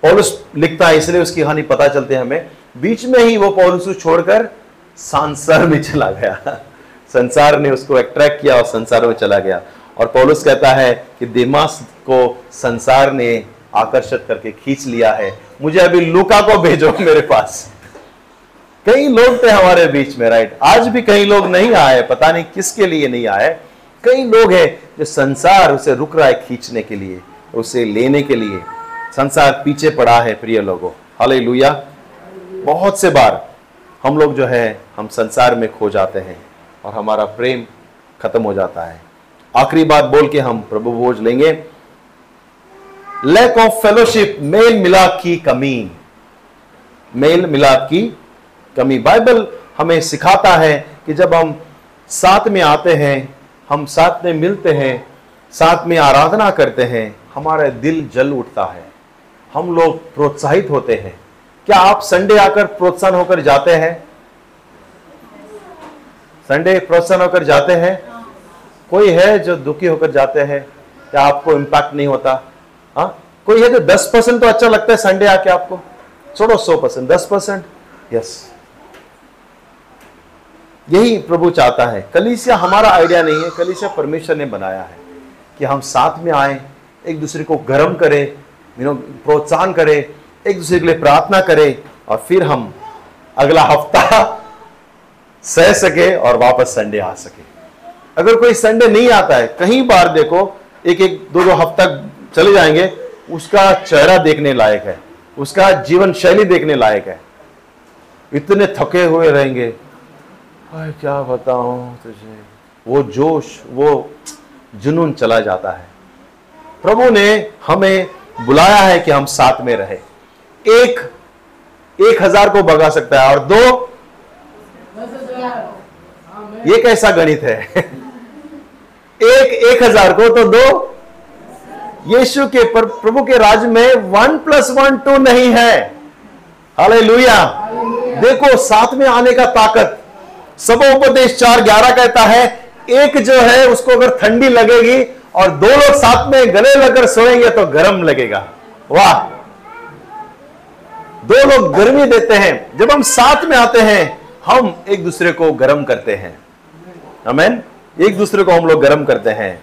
पौलुस लिखता है, इसलिए उसकी कहानी पता चलती है हमें। बीच में ही वो पौलुस को छोड़कर संसार में चला गया। संसार ने उसको अट्रैक्ट किया और संसार में चला गया। और पौलुस कहता है कि दिमास को संसार ने आकर्षित करके खींच लिया है। मुझे अभी लुका को भेजो मेरे पास। कई लोग थे हमारे बीच में राइट आज भी कई लोग नहीं आए, पता नहीं किसके लिए नहीं आए। कई लोग हैं जो संसार उसे रुक रहा है खींचने के लिए, उसे लेने के लिए। संसार पीछे पड़ा है, प्रिय लोगों। हाले बहुत से बार हम लोग जो है, हम संसार में खो जाते हैं और हमारा प्रेम खत्म हो जाता है। आखिरी बात बोल के हम प्रभु भोज लेंगे। लैक ऑफ़ फेलोशिप मेल मिलाप की कमी मेल मिलाप की कमी बाइबल हमें सिखाता है कि जब हम साथ में आते हैं, हम साथ में मिलते हैं, साथ में आराधना करते हैं, हमारा दिल जल उठता है। हम लोग प्रोत्साहित होते हैं। क्या आप संडे आकर प्रोत्साहन होकर जाते हैं? संडे प्रोत्साहन होकर जाते हैं? कोई है जो दुखी होकर जाते हैं क्या आपको इम्पैक्ट नहीं होता? हाँ? कोई है जो दस परसेंट तो अच्छा लगता है संडे आके आपको? छोड़ो सौ परसेंट, दस परसेंट? यस यही प्रभु चाहता है। कलीसिया हमारा आइडिया नहीं है, कलीसिया परमेश्वर ने बनाया है कि हम साथ में आए, एक दूसरे को गर्म करें यू नो प्रोत्साहन करें, एक दूसरे के लिए प्रार्थना करें, और फिर हम अगला हफ़्ता सह सके और वापस संडे आ सके। अगर कोई संडे नहीं आता है कहीं बार देखो एक एक दो दो हफ़्ता चले जाएँगे उसका चेहरा देखने लायक है उसका जीवन शैली देखने लायक है। इतने थके हुए रहेंगे। आए क्या बताऊँ तुझे? वो जोश वो जुनून चला जाता है। प्रभु ने हमें बुलाया है कि हम साथ में रहे। एक एक हज़ार को भगा सकता है और दो ये कैसा गणित है? एक एक हज़ार को तो दो। यीशु के पर, प्रभु के राज में वन प्लस वन टू नहीं है। हाले देखो साथ में आने का ताकत। सब उपदेश चार ग्यारह कहता है एक जो है उसको अगर ठंडी लगेगी और दो लोग साथ में गले लगकर सोएँगे तो गर्म लगेगा। वाह। दो लोग गर्मी देते हैं। जब हम साथ में आते हैं हम एक दूसरे को गर्म करते हैं। अमेन एक दूसरे को हम लोग गर्म करते हैं।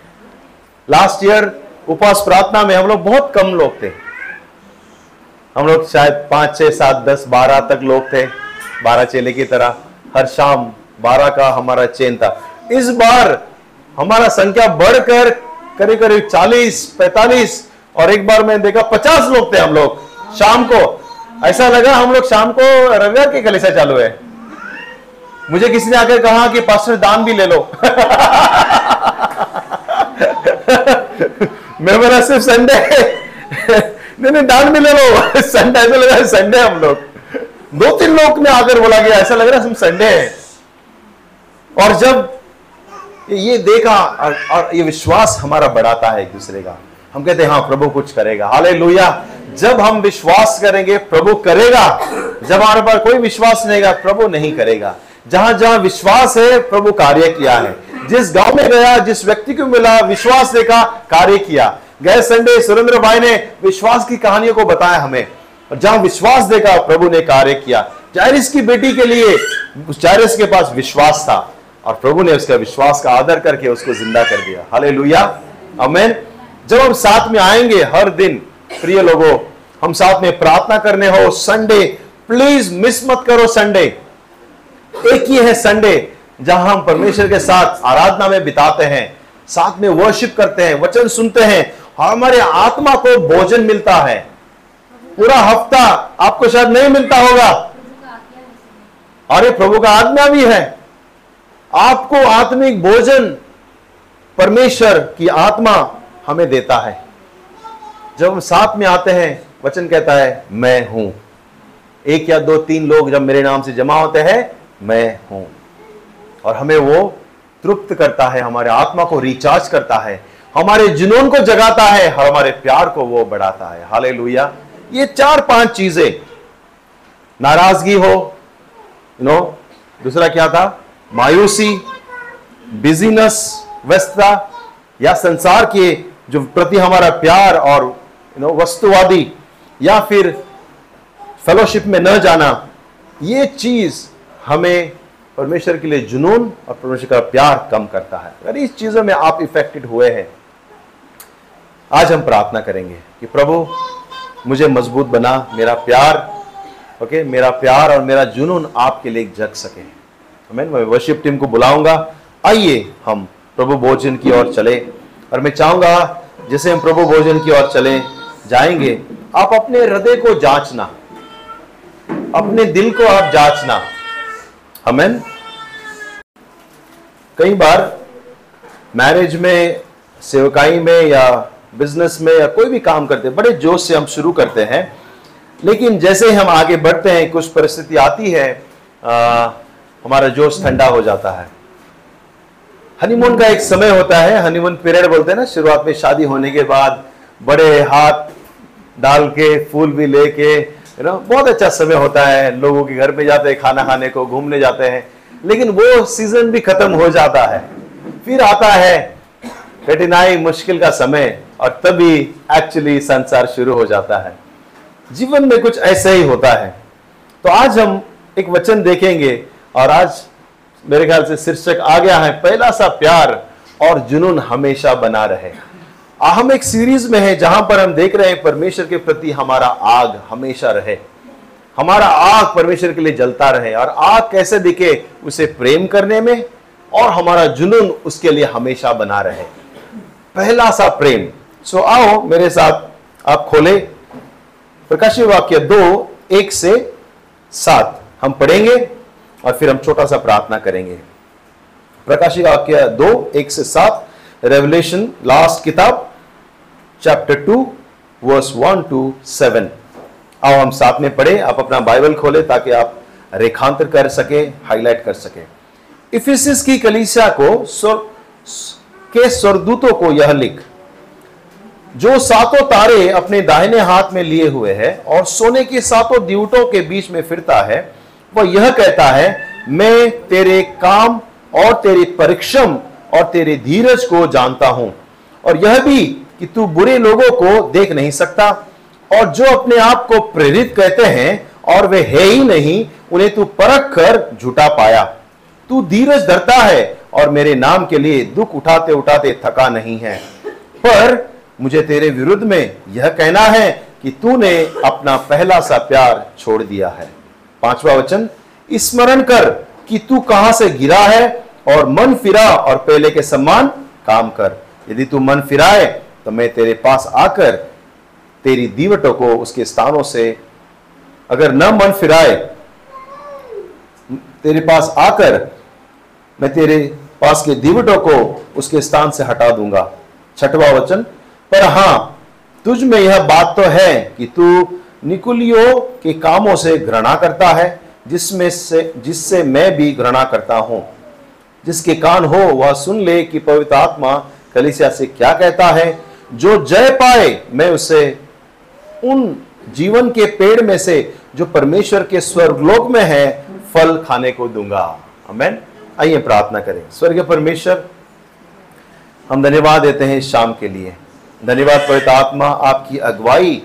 लास्ट ईयर उपवास प्रार्थना में हम लोग बहुत कम लोग थे। हम लोग शायद पाँच, छह, सात, दस, बारह तक लोग थे, बारह चेले की तरह। हर शाम बारह का हमारा चेन था। इस बार हमारा संख्या बढ़कर करीब करीब चालीस, पैतालीस और एक बार मैंने देखा पचास लोग थे हम लोग। शाम को ऐसा लगा हम लोग शाम को रविवार के कलिसा चालू है। मुझे किसी ने आकर कहा कि पास्टर दान भी ले लो. मैं बोला सिर्फ़ संडे नहीं नहीं दान भी ले लो। संडे ऐसा लगा संडे हम लोग। दो तीन लोग ने आकर बोला कि ऐसा लग रहा है हम संडे है. और जब ये देखा और, और ये विश्वास हमारा बढ़ाता है एक दूसरे का। हम कहते हैं हाँ प्रभु कुछ करेगा। हाले जब हम विश्वास करेंगे प्रभु करेगा। जब हमारे पास कोई विश्वास नहीं प्रभु नहीं करेगा। जहाँ जहाँ विश्वास है, प्रभु कार्य किया है। जिस गाँव में गया, जिस व्यक्ति को मिला, विश्वास देखा, कार्य किया। गए संडे, सुरेंद्र भाई ने विश्वास की कहानियों को बताया हमें। और जहाँ विश्वास देखा, प्रभु ने कार्य किया। जायरिस की बेटी के लिए, जायरिस के पास विश्वास था। और प्रभु ने उसका विश्वास का आदर करके उसको ज़िंदा कर दिया। हाले लुया अमेन जब हम साथ में आएँगे हर दिन, प्रिय लोगों, हम साथ में प्रार्थना करने हो, संडे, प्लीज़ मिस मत करो संडे। एक ही है संडे जहाँ हम परमेश्वर के साथ आराधना में बिताते हैं, साथ में वर्शिप करते हैं, वचन सुनते हैं, हमारे आत्मा को भोजन मिलता है। पूरा हफ़्ता आपको शायद नहीं मिलता होगा। अरे प्रभु का आज्ञा भी है। आपको आत्मिक भोजन परमेश्वर की आत्मा हमें देता है। जब हम साथ में आते हैं, वचन कहता है, मैं हूँ। एक या दो, तीन लोग जब मेरे नाम से जमा होते हैं मैं हूँ। और हमें वो तृप्त करता है, हमारे आत्मा को रिचार्ज करता है, हमारे जुनून को जगाता है, और हमारे प्यार को वो बढ़ाता है। हाले ये चार पाँच चीज़ें। नाराज़गी हो यू नो दूसरा क्या था? मायूसी बिजीनेस व्यस्तता, या संसार के जो प्रति हमारा प्यार और यू नो वस्तुवादी, या फिर फेलोशिप में न जाना, ये चीज़ हमें परमेश्वर के लिए जुनून और परमेश्वर का प्यार कम करता है। अगर इस चीज़ों में आप इफेक्टेड हुए हैं, आज हम प्रार्थना करेंगे कि प्रभु, मुझे मज़बूत बना, मेरा प्यार, ओके, मेरा प्यार और मेरा जुनून आपके लिए जग सके। मैं वर्शिप टीम को बुलाऊँगा। आइए हम प्रभु भोजन की ओर चले। और मैं चाहूँगा, जैसे हम प्रभु भोजन की ओर चले, जाएँगे, आप अपने हृदय को जांचना। अपने दिल को आप जांचना। हमें कई बार मैरिज में सेवकाई में या बिज़नेस में या कोई भी काम करते हैं बड़े जोश से हम शुरू करते हैं। लेकिन जैसे हम आगे बढ़ते हैं कुछ परिस्थिति आती है आ, हमारा जोश ठंडा हो जाता है। हनीमून का एक समय होता है हनीमून पीरियड बोलते हैं ना शुरुआत में शादी होने के बाद बड़े हाथ डाल के फूल भी लेके यू नो बहुत अच्छा समय होता है, लोगों के घर में जाते हैं, खाना खाने को, घूमने जाते हैं, लेकिन वो सीज़न भी खत्म हो जाता है। फिर आता है कठिनाई, मुश्किल का समय, और तभी एक्चुअली संसार शुरू हो जाता है। जीवन में कुछ ऐसा ही होता है। तो आज हम एक वचन देखेंगे, और आज मेरे ख्याल से शीर्षक आ गया है, पहला सा प्यार और जुनून हमेशा बना रहे। हम एक सीरीज़ में है जहाँ पर हम देख रहे हैं परमेश्वर के प्रति हमारा आग हमेशा रहे। हमारा आग परमेश्वर के लिए जलता रहे और आग कैसे दिखे उसे प्रेम करने में और हमारा जुनून उसके लिए हमेशा बना रहे। पहला सा प्रेम। सो आओ मेरे साथ आप खोले। प्रकाशी वाक्य दो, एक से सात। हम पढ़ेंगे और फिर हम छोटा सा प्रार्थना करेंगे। प्रकाशी वाक्य दो, एक से सात। रेवलेशन लास्ट किताब। Chapter two verse one two seven आओ हम साथ में पढ़े, आप अपना बाइबल खोले ताकि आप रेखांतर कर सके हाईलाइट कर सके। इफिसिस की कलीसिया को स्वर, के स्वरदूतों को यह लिख, जो सातों तारे अपने दाहिने हाथ में लिए हुए है और सोने के सातों दिवटों के बीच में फिरता है, वह यह कहता है, मैं तेरे काम और तेरे परिश्रम और तेरे धीरज को जानता हूँ और यह भी कि तू बुरे लोगों को देख नहीं सकता, और जो अपने आप को प्रेरित कहते हैं, और वे है ही नहीं, उन्हें तू परख कर झूठा पाया। तू धीरज धरता है, और मेरे नाम के लिए दुख उठाते उठाते थका नहीं है। पर मुझे तेरे विरुद्ध में यह कहना है कि तूने अपना पहला सा प्यार छोड़ दिया है। पांचवा वचन, स्मरण कर कि तू कहाँ से गिरा है, और मन फिरा और पहले के समान काम कर। यदि तू मन फिराए तो मैं तेरे पास आकर तेरी दीवटों को उसके स्थानों से अगर न मन फिराए, तेरे पास आकर मैं तेरे पास के दीवटों को उसके स्थान से हटा दूँगा। छठवा वचन, पर हाँ, तुझ में यह बात तो है कि तू निकुलियों के कामों से घृणा करता है, जिसमें से, जिससे मैं भी घृणा करता हूँ। जिसके कान हो, वह सुन ले कि पवित्र आत्मा कलिसिया से क्या कहता है। जो जय पाए, मैं उसे उन जीवन के पेड़ में से, जो परमेश्वर के स्वर्गलोक में है, फल खाने को दूँगा। अमेन आइए प्रार्थना करें। स्वर्ग परमेश्वर, हम धन्यवाद देते हैं शाम के लिए। धन्यवाद, पवित्र आत्मा, आपकी अगुवाई।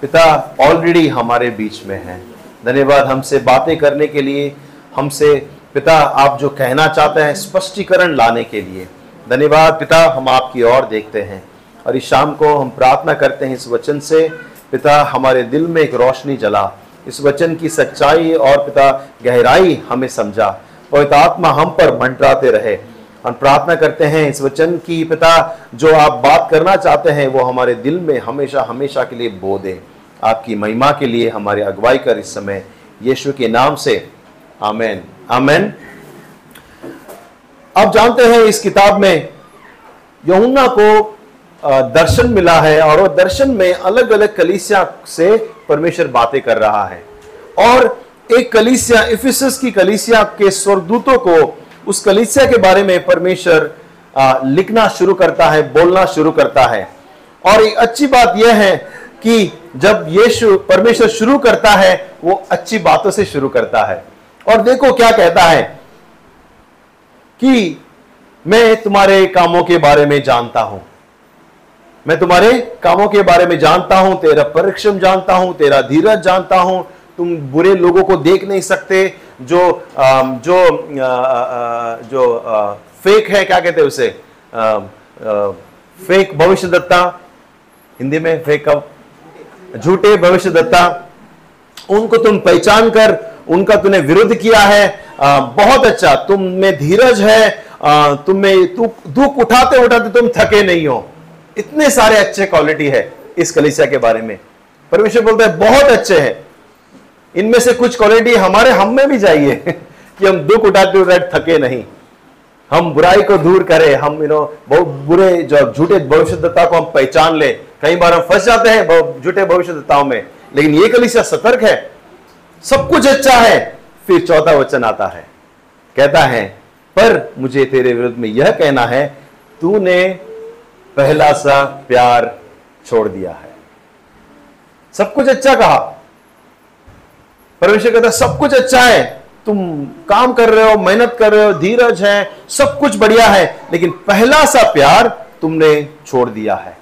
पिता ऑलरेडी हमारे बीच में है। धन्यवाद, हमसे बातें करने के लिए, हमसे पिता, आप जो कहना चाहते हैं, स्पष्टीकरण लाने के लिए। धन्यवाद, पिता, हम आपकी ओर देखते हैं। और इस शाम को हम प्रार्थना करते हैं इस वचन से। पिता, हमारे दिल में एक रोशनी जला। इस वचन की सच्चाई और पिता, गहराई हमें समझा। पवित्र आत्मा हम पर मंटराते रहे। हम प्रार्थना करते हैं इस वचन की, पिता, जो आप बात करना चाहते हैं, वो हमारे दिल में हमेशा हमेशा के लिए बो दे। आपकी महिमा के लिए हमारे अगुवाई कर इस समय। यीशु के नाम से। आमेन। आमेन। आप जानते हैं इस किताब में यमुना को दर्शन मिला है और वो दर्शन में अलग अलग कलीसिया से परमेश्वर बातें कर रहा है। और एक कलीसिया, इफिसस की कलीसिया के स्वर्गदूतों को उस कलीसिया के बारे में परमेश्वर लिखना शुरू करता है, बोलना शुरू करता है। और एक अच्छी बात यह है कि जब यीशु परमेश्वर शुरू करता है, वो अच्छी बातों से शुरू करता है। और देखो क्या कहता है कि मैं तुम्हारे कामों के बारे में जानता हूँ। मैं तुम्हारे कामों के बारे में जानता हूँ तेरा परिश्रम जानता हूँ तेरा धीरज जानता हूँ। तुम बुरे लोगों को देख नहीं सकते जो जो जो फेक है क्या कहते हैं उसे? फेक भविष्य दत्ता हिंदी में फेक झूठे भविष्य दत्ता उनको तुम पहचान कर उनका तूने विरोध किया है। आ, बहुत अच्छा तुम में धीरज है। तुम में तू दुख उठाते उठाते तुम थके नहीं हो। इतने सारे अच्छे क्वालिटी है इस कलिसिया के बारे में। परमेश्वर बोलते हैं, बहुत अच्छे हैं। इनमें से कुछ क्वालिटी हमारे हम में भी चाहिए कि हम दुख उठाते उठाते थके नहीं। हम बुराई को दूर करें, हम यू नो बहुत बुरे जो झूठे भविष्यता को हम पहचान ले। कई बार हम फंस जाते हैं झूठे भविष्यताओं में, लेकिन ये कलिसिया सतर्क है। सब कुछ अच्छा है, फिर चौथा वचन आता है। कहता है, पर मुझे तेरे विरुद्ध में यह कहना है, तूने पहला सा प्यार छोड़ दिया है। सब कुछ अच्छा कहा। परमेश्वर कहता, सब कुछ अच्छा है। तुम काम कर रहे हो, मेहनत कर रहे हो, धीरज है, सब कुछ बढ़िया है, लेकिन पहला सा प्यार तुमने छोड़ दिया है।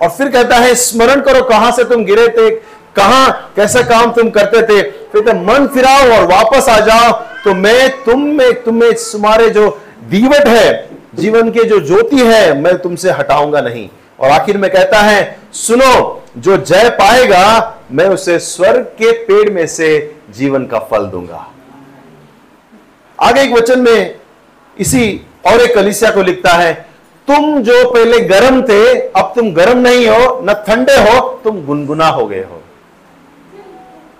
और फिर कहता है, स्मरण करो कहाँ से तुम गिरे थे, कहाँ कैसा काम तुम करते थे। फिर मन फिराओ और वापस आ जाओ तो मैं तुम में, तुम्हें तुम्हारे जो दीवट है जीवन के जो ज्योति है, मैं तुमसे हटाऊँगा नहीं। और आखिर में कहता है, सुनो, जो जय पाएगा, मैं उसे स्वर्ग के पेड़ में से जीवन का फल दूँगा। आगे एक वचन में इसी और एक कलिसिया को लिखता है, तुम जो पहले गर्म थे, अब तुम गर्म नहीं हो, न ठंडे हो, तुम गुनगुना हो गए हो।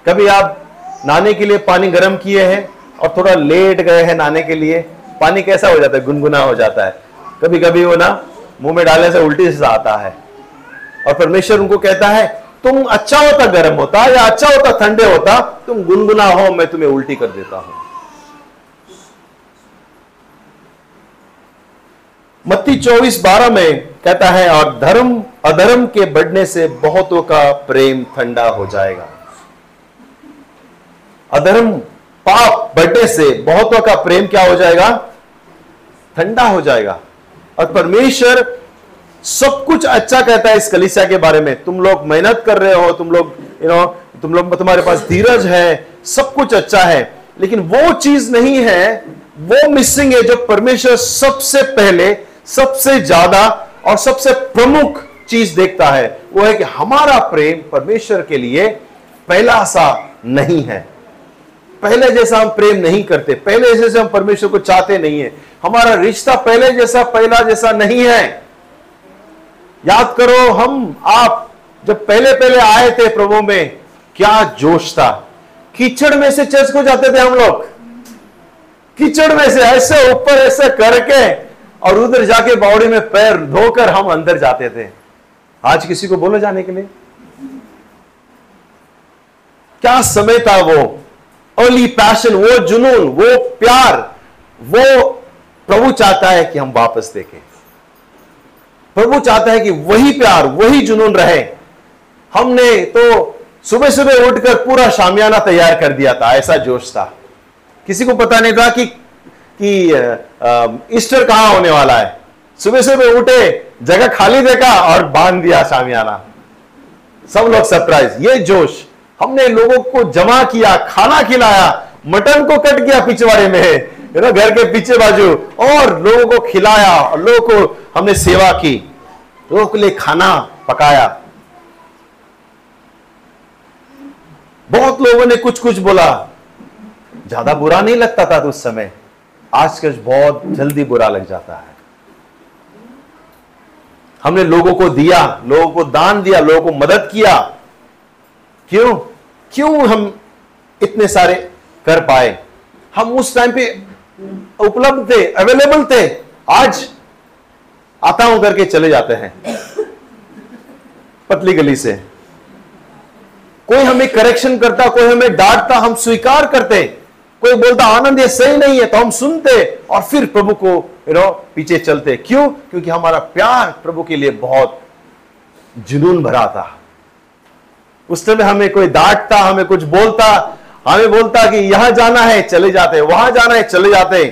कभी आप नहाने के लिए पानी गर्म किए हैं और थोड़ा लेट गए हैं नहाने के लिए? पानी कैसा हो जाता है? गुनगुना हो जाता है। कभी कभी वो ना मुँह में डालने से उल्टी से आता है। और परमेश्वर उनको कहता है, तुम अच्छा होता, गर्म होता या अच्छा होता, ठंडे होता, तुम गुनगुना हो, मैं तुम्हें उल्टी कर देता हूँ। मत्ती चौबीस बारह में कहता है, और धर्म, अधर्म के बढ़ने से बहुतों का प्रेम ठंडा हो जाएगा। अधर्म पाप बढ़ने से बहुतों का प्रेम क्या हो जाएगा? ठंडा हो जाएगा। और परमेश्वर सब कुछ अच्छा कहता है इस कलिसिया के बारे में। तुम लोग मेहनत कर रहे हो, तुम लोग यू नो तुम लोग, तुम्हारे पास धीरज है, सब कुछ अच्छा है। लेकिन वो चीज़ नहीं है, वो मिसिंग है जो परमेश्वर सबसे पहले, सबसे ज़्यादा और सबसे प्रमुख चीज़ देखता है। वो है कि हमारा प्रेम परमेश्वर के लिए पहला सा नहीं है। पहले जैसा हम प्रेम नहीं करते, पहले जैसे हम परमेश्वर को चाहते नहीं है। हमारा रिश्ता पहले जैसा, पहला जैसा नहीं है। याद करो, हम, आप जब पहले पहले आए थे प्रभु में, क्या जोश था। कीचड़ में से चर्च को जाते थे हम लोग। कीचड़ में से, ऐसे ऊपर, ऐसे करके, और उधर जाके बावड़ी में पैर धोकर हम अंदर जाते थे। आज किसी को बोलो जाने के लिए? क्या समय था वो? अर्ली पैशन वो जुनून, वो प्यार, वो प्रभु चाहता है कि हम वापस देखें। प्रभु चाहता है कि वही प्यार, वही जुनून रहे। हमने तो सुबह सुबह उठकर पूरा शामियाना तैयार कर दिया था, ऐसा जोश था। किसी को पता नहीं था कि कि ईस्टर कहाँ होने वाला है। सुबह सुबह उठे, जगह खाली देखा और बाँध दिया शामियाना। सब लोग सरप्राइज़ ये जोश। हमने लोगों को जमा किया, खाना खिलाया, मटन को कट किया पिछवाड़े में है ना घर के पीछे बाजू, और लोगों को खिलाया, और लोगों को हमने सेवा की, लोगों के लिए खाना पकाया। बहुत लोगों ने कुछ कुछ बोला। ज़्यादा बुरा नहीं लगता था उस समय। आज आजकल बहुत जल्दी बुरा लग जाता है। हमने लोगों को दिया, लोगों को दान दिया, लोगों को मदद किया। क्यों? क्यों हम इतने सारे कर पाए? हम उस टाइम पे उपलब्ध थे अवेलेबल थे। आज आता हूँ करके चले जाते हैं। पतली गली से। कोई हमें करेक्शन करता, कोई हमें डांटता, हम स्वीकार करते। कोई बोलता, आनंद ये सही नहीं है तो हम सुनते और फिर प्रभु को यू नो पीछे चलते। क्यों? क्योंकि हमारा प्यार प्रभु के लिए बहुत जुनून भरा था। उस समय हमें कोई डांटता, हमें कुछ बोलता, हमें बोलता कि यहाँ जाना है, चले जाते, वहाँ जाना है, चले जाते।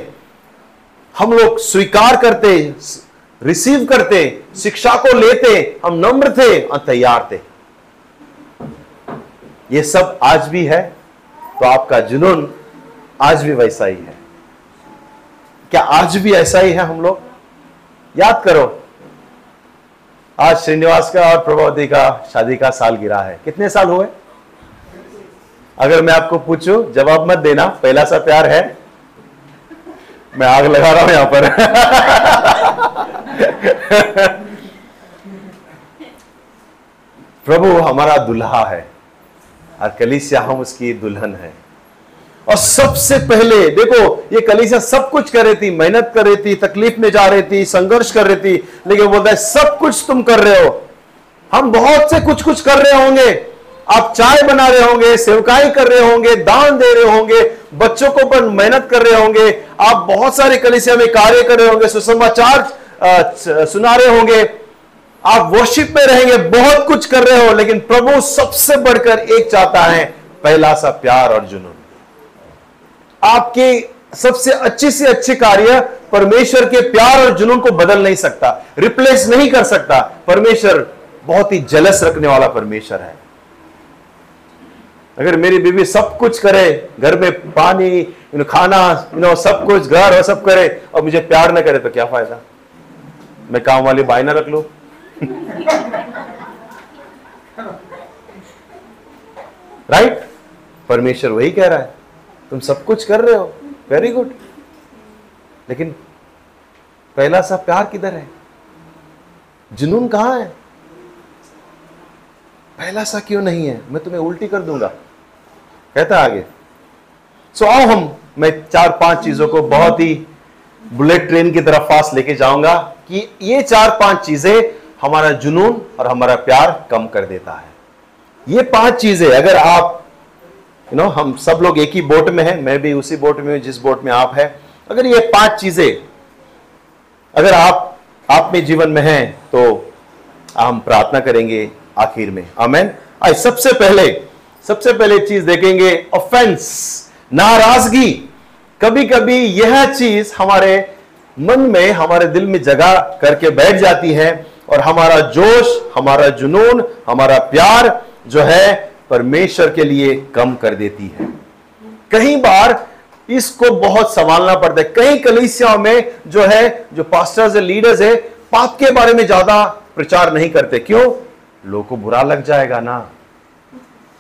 हम लोग स्वीकार करते, रिसीव करते, शिक्षा को लेते, हम नम्र थे, और तैयार थे। ये सब आज भी है तो आपका जुनून आज भी वैसा ही है। क्या आज भी ऐसा ही है हम लोग? याद करो आज श्रीनिवास का और प्रभावती का शादी का साल गिरा है। कितने साल हुए? अगर मैं आपको पूछूँ, जवाब मत देना, पहला सा प्यार है। मैं आग लगा रहा हूँ यहाँ पर। प्रभु हमारा दुल्हा है, और कलिसिया हम उसकी दुल्हन है। और सबसे पहले, देखो, ये कलीसिया सब कुछ कर रही थी, मेहनत कर रही थी, तकलीफ़ में जा रही थी, संघर्ष कर रही थी, लेकिन बोलता है, सब कुछ तुम कर रहे हो। हम बहुत से कुछ कुछ कर रहे होंगे। आप चाय बना रहे होंगे सेवकाई कर रहे होंगे, दान दे रहे होंगे, बच्चों को पर मेहनत कर रहे होंगे, आप बहुत सारे कलिसिया में कार्य कर रहे होंगे, सुसमाचार सुना रहे होंगे। आप वर्शिप में रहेंगे, बहुत कुछ कर रहे हो, लेकिन प्रभु सबसे बढ़कर एक चाहता है, पहला सा प्यार और जुनून। आपके सबसे अच्छे से अच्छे कार्य परमेश्वर के प्यार और जुनून को बदल नहीं सकता रिप्लेस नहीं कर सकता। परमेश्वर बहुत ही जलस रखने वाला परमेश्वर है। अगर मेरी बीवी सब कुछ करे, घर में पानी खाना यू नो सब कुछ, घर और सब करे, और मुझे प्यार ना करे तो क्या फ़ायदा? मैं काम वाली बाई ना रख लू। राइट परमेश्वर वही कह रहा है। तुम सब कुछ कर रहे हो। वेरी गुड लेकिन पहला सा प्यार किधर है? जुनून कहाँ है? पहला सा क्यों नहीं है? मैं तुम्हें उल्टी कर दूँगा। कहता आगे। सो आओ हम, मैं चार पाँच चीज़ों को बहुत ही बुलेट ट्रेन की तरफ़ फास्ट लेके जाऊँगा कि ये चार पाँच चीज़ें हमारा जुनून और हमारा प्यार कम कर देता है। ये पाँच चीज़ें अगर आप यू नो हम सब लोग एक ही बोट में हैं, मैं भी उसी बोट में हूँ, जिस बोट में आप है। अगर ये पाँच चीज़ें, अगर आप आप में जीवन में हैं तो हम प्रार्थना करेंगे आखिर में। आमेन आज सबसे पहले सबसे पहले चीज़ देखेंगे ऑफेंस नाराज़गी। कभी कभी यह चीज़ हमारे मन में, हमारे दिल में जगह करके बैठ जाती है, और हमारा जोश, हमारा जुनून, हमारा प्यार जो है परमेश्वर के लिए कम कर देती है। कई बार इसको बहुत संभालना पड़ता है। कई कलिसियाओं में जो है, जो पास्टर्स है लीडर्स है, पाप के बारे में ज़्यादा प्रचार नहीं करते। क्यों? लोग को बुरा लग जाएगा ना।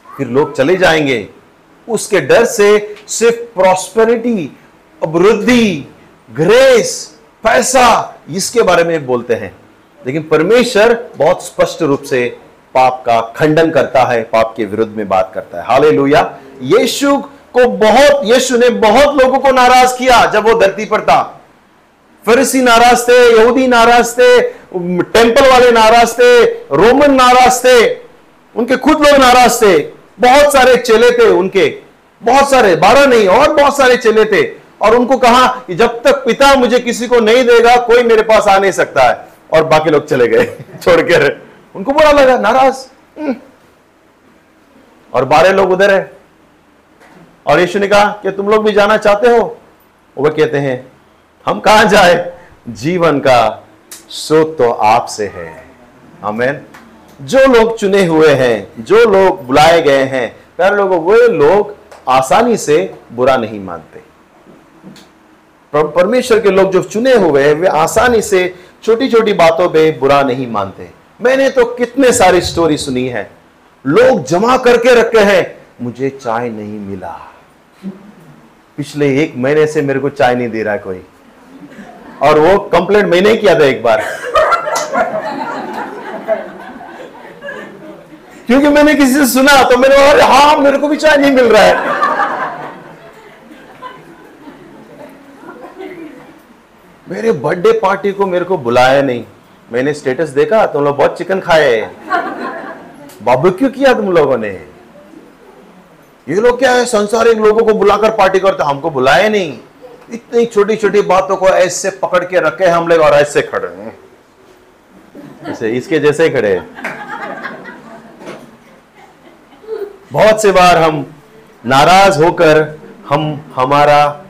फिर लोग चले जाएँगे। उसके डर से सिर्फ़ प्रॉस्पेरिटी अभिवृद्धि ग्रेस पैसा इसके बारे में बोलते हैं। लेकिन परमेश्वर बहुत स्पष्ट रूप से पाप का खंडन करता है, पाप के विरुद्ध में बात करता है। हाले लोहिया यीशु को बहुत, यीशु ने बहुत लोगों को नाराज़ किया जब वो धरती पर था। फरीसी नाराज़ थे, यहूदी नाराज़ थे, टेंपल वाले नाराज़ थे, रोमन नाराज़ थे, उनके खुद लोग नाराज़ थे। बहुत सारे चेले थे उनके। बहुत सारे, बारह नहीं, और बहुत सारे चेले थे। और उनको कहा कि जब तक पिता मुझे किसी को नहीं देगा, कोई मेरे पास आ नहीं सकता है। और बाकी लोग चले गए छोड़ के उनको बुरा लगा, नाराज़। हम्म। और बारह लोग उधर है। और यीशु ने कहा कि तुम लोग भी जाना चाहते हो? वो कहते हैं, हम कहा जाए? जीवन का स्रोत तो आपसे है। हमें जो लोग चुने हुए हैं, जो लोग बुलाए गए हैं, प्यारे लोगों, वे लोग आसानी से बुरा नहीं मानते। परमेश्वर के लोग जो चुने हुए हैं, वे आसानी से छोटी छोटी बातों पे बुरा नहीं मानते। मैंने तो कितने सारी स्टोरी सुनी है। लोग जमा करके रखे हैं, मुझे चाय नहीं मिला। पिछले एक महीने से मेरे को चाय नहीं दे रहा है कोई। और वो कंप्लेंट मैंने किया था एक बार। क्योंकि मैंने किसी से सुना तो मैंने और हाँ मेरे को भी चाय नहीं मिल रहा है। मेरे बर्थडे पार्टी को मेरे को बुलाया नहीं। मैंने स्टेटस देखा, तुम लोग बहुत चिकन खाए। बाबू क्यों तुम लोगों ने। ये लोग क्या है संसारिक लोगों को बुलाकर पार्टी करते हमको बुलाए नहीं। इतनी छोटी छोटी बातों को ऐसे पकड़ के रखे हम लोग और ऐसे खड़े हैं। इसके जैसे ही खड़े बहुत से बार हम नाराज़ होकर हम, हमारा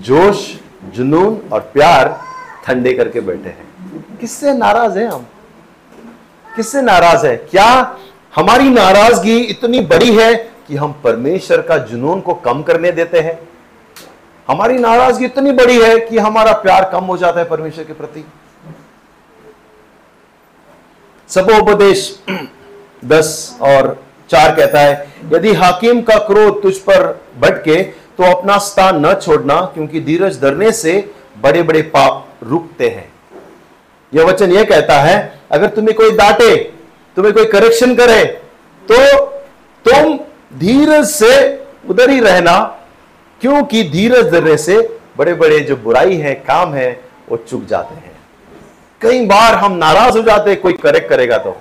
जोश, जुनून और प्यार ठंडे करके बैठे हैं। किससे नाराज़ है हम? किससे नाराज़ है? क्या हमारी नाराज़गी इतनी बड़ी है कि हम परमेश्वर का जुनून को कम करने देते हैं? हमारी नाराज़गी इतनी बड़ी है कि हमारा प्यार कम हो जाता है परमेश्वर के प्रति। सबोपदेश दस और चार कहता है, यदि हाकिम का क्रोध तुझ पर भटके तो अपना स्थान न छोड़ना, क्योंकि धीरज धरने से बड़े बड़े पाप रुकते हैं। यह वचन यह कहता है, अगर तुम्हें कोई डांटे, तुम्हें कोई करेक्शन करे तो तुम धीरज से उधर ही रहना, क्योंकि धीरज धरने से बड़े बड़े जो बुराई है, काम है, वो चुक जाते हैं। कई बार हम नाराज़ हो जाते हैं, कोई करेक्ट करेगा तो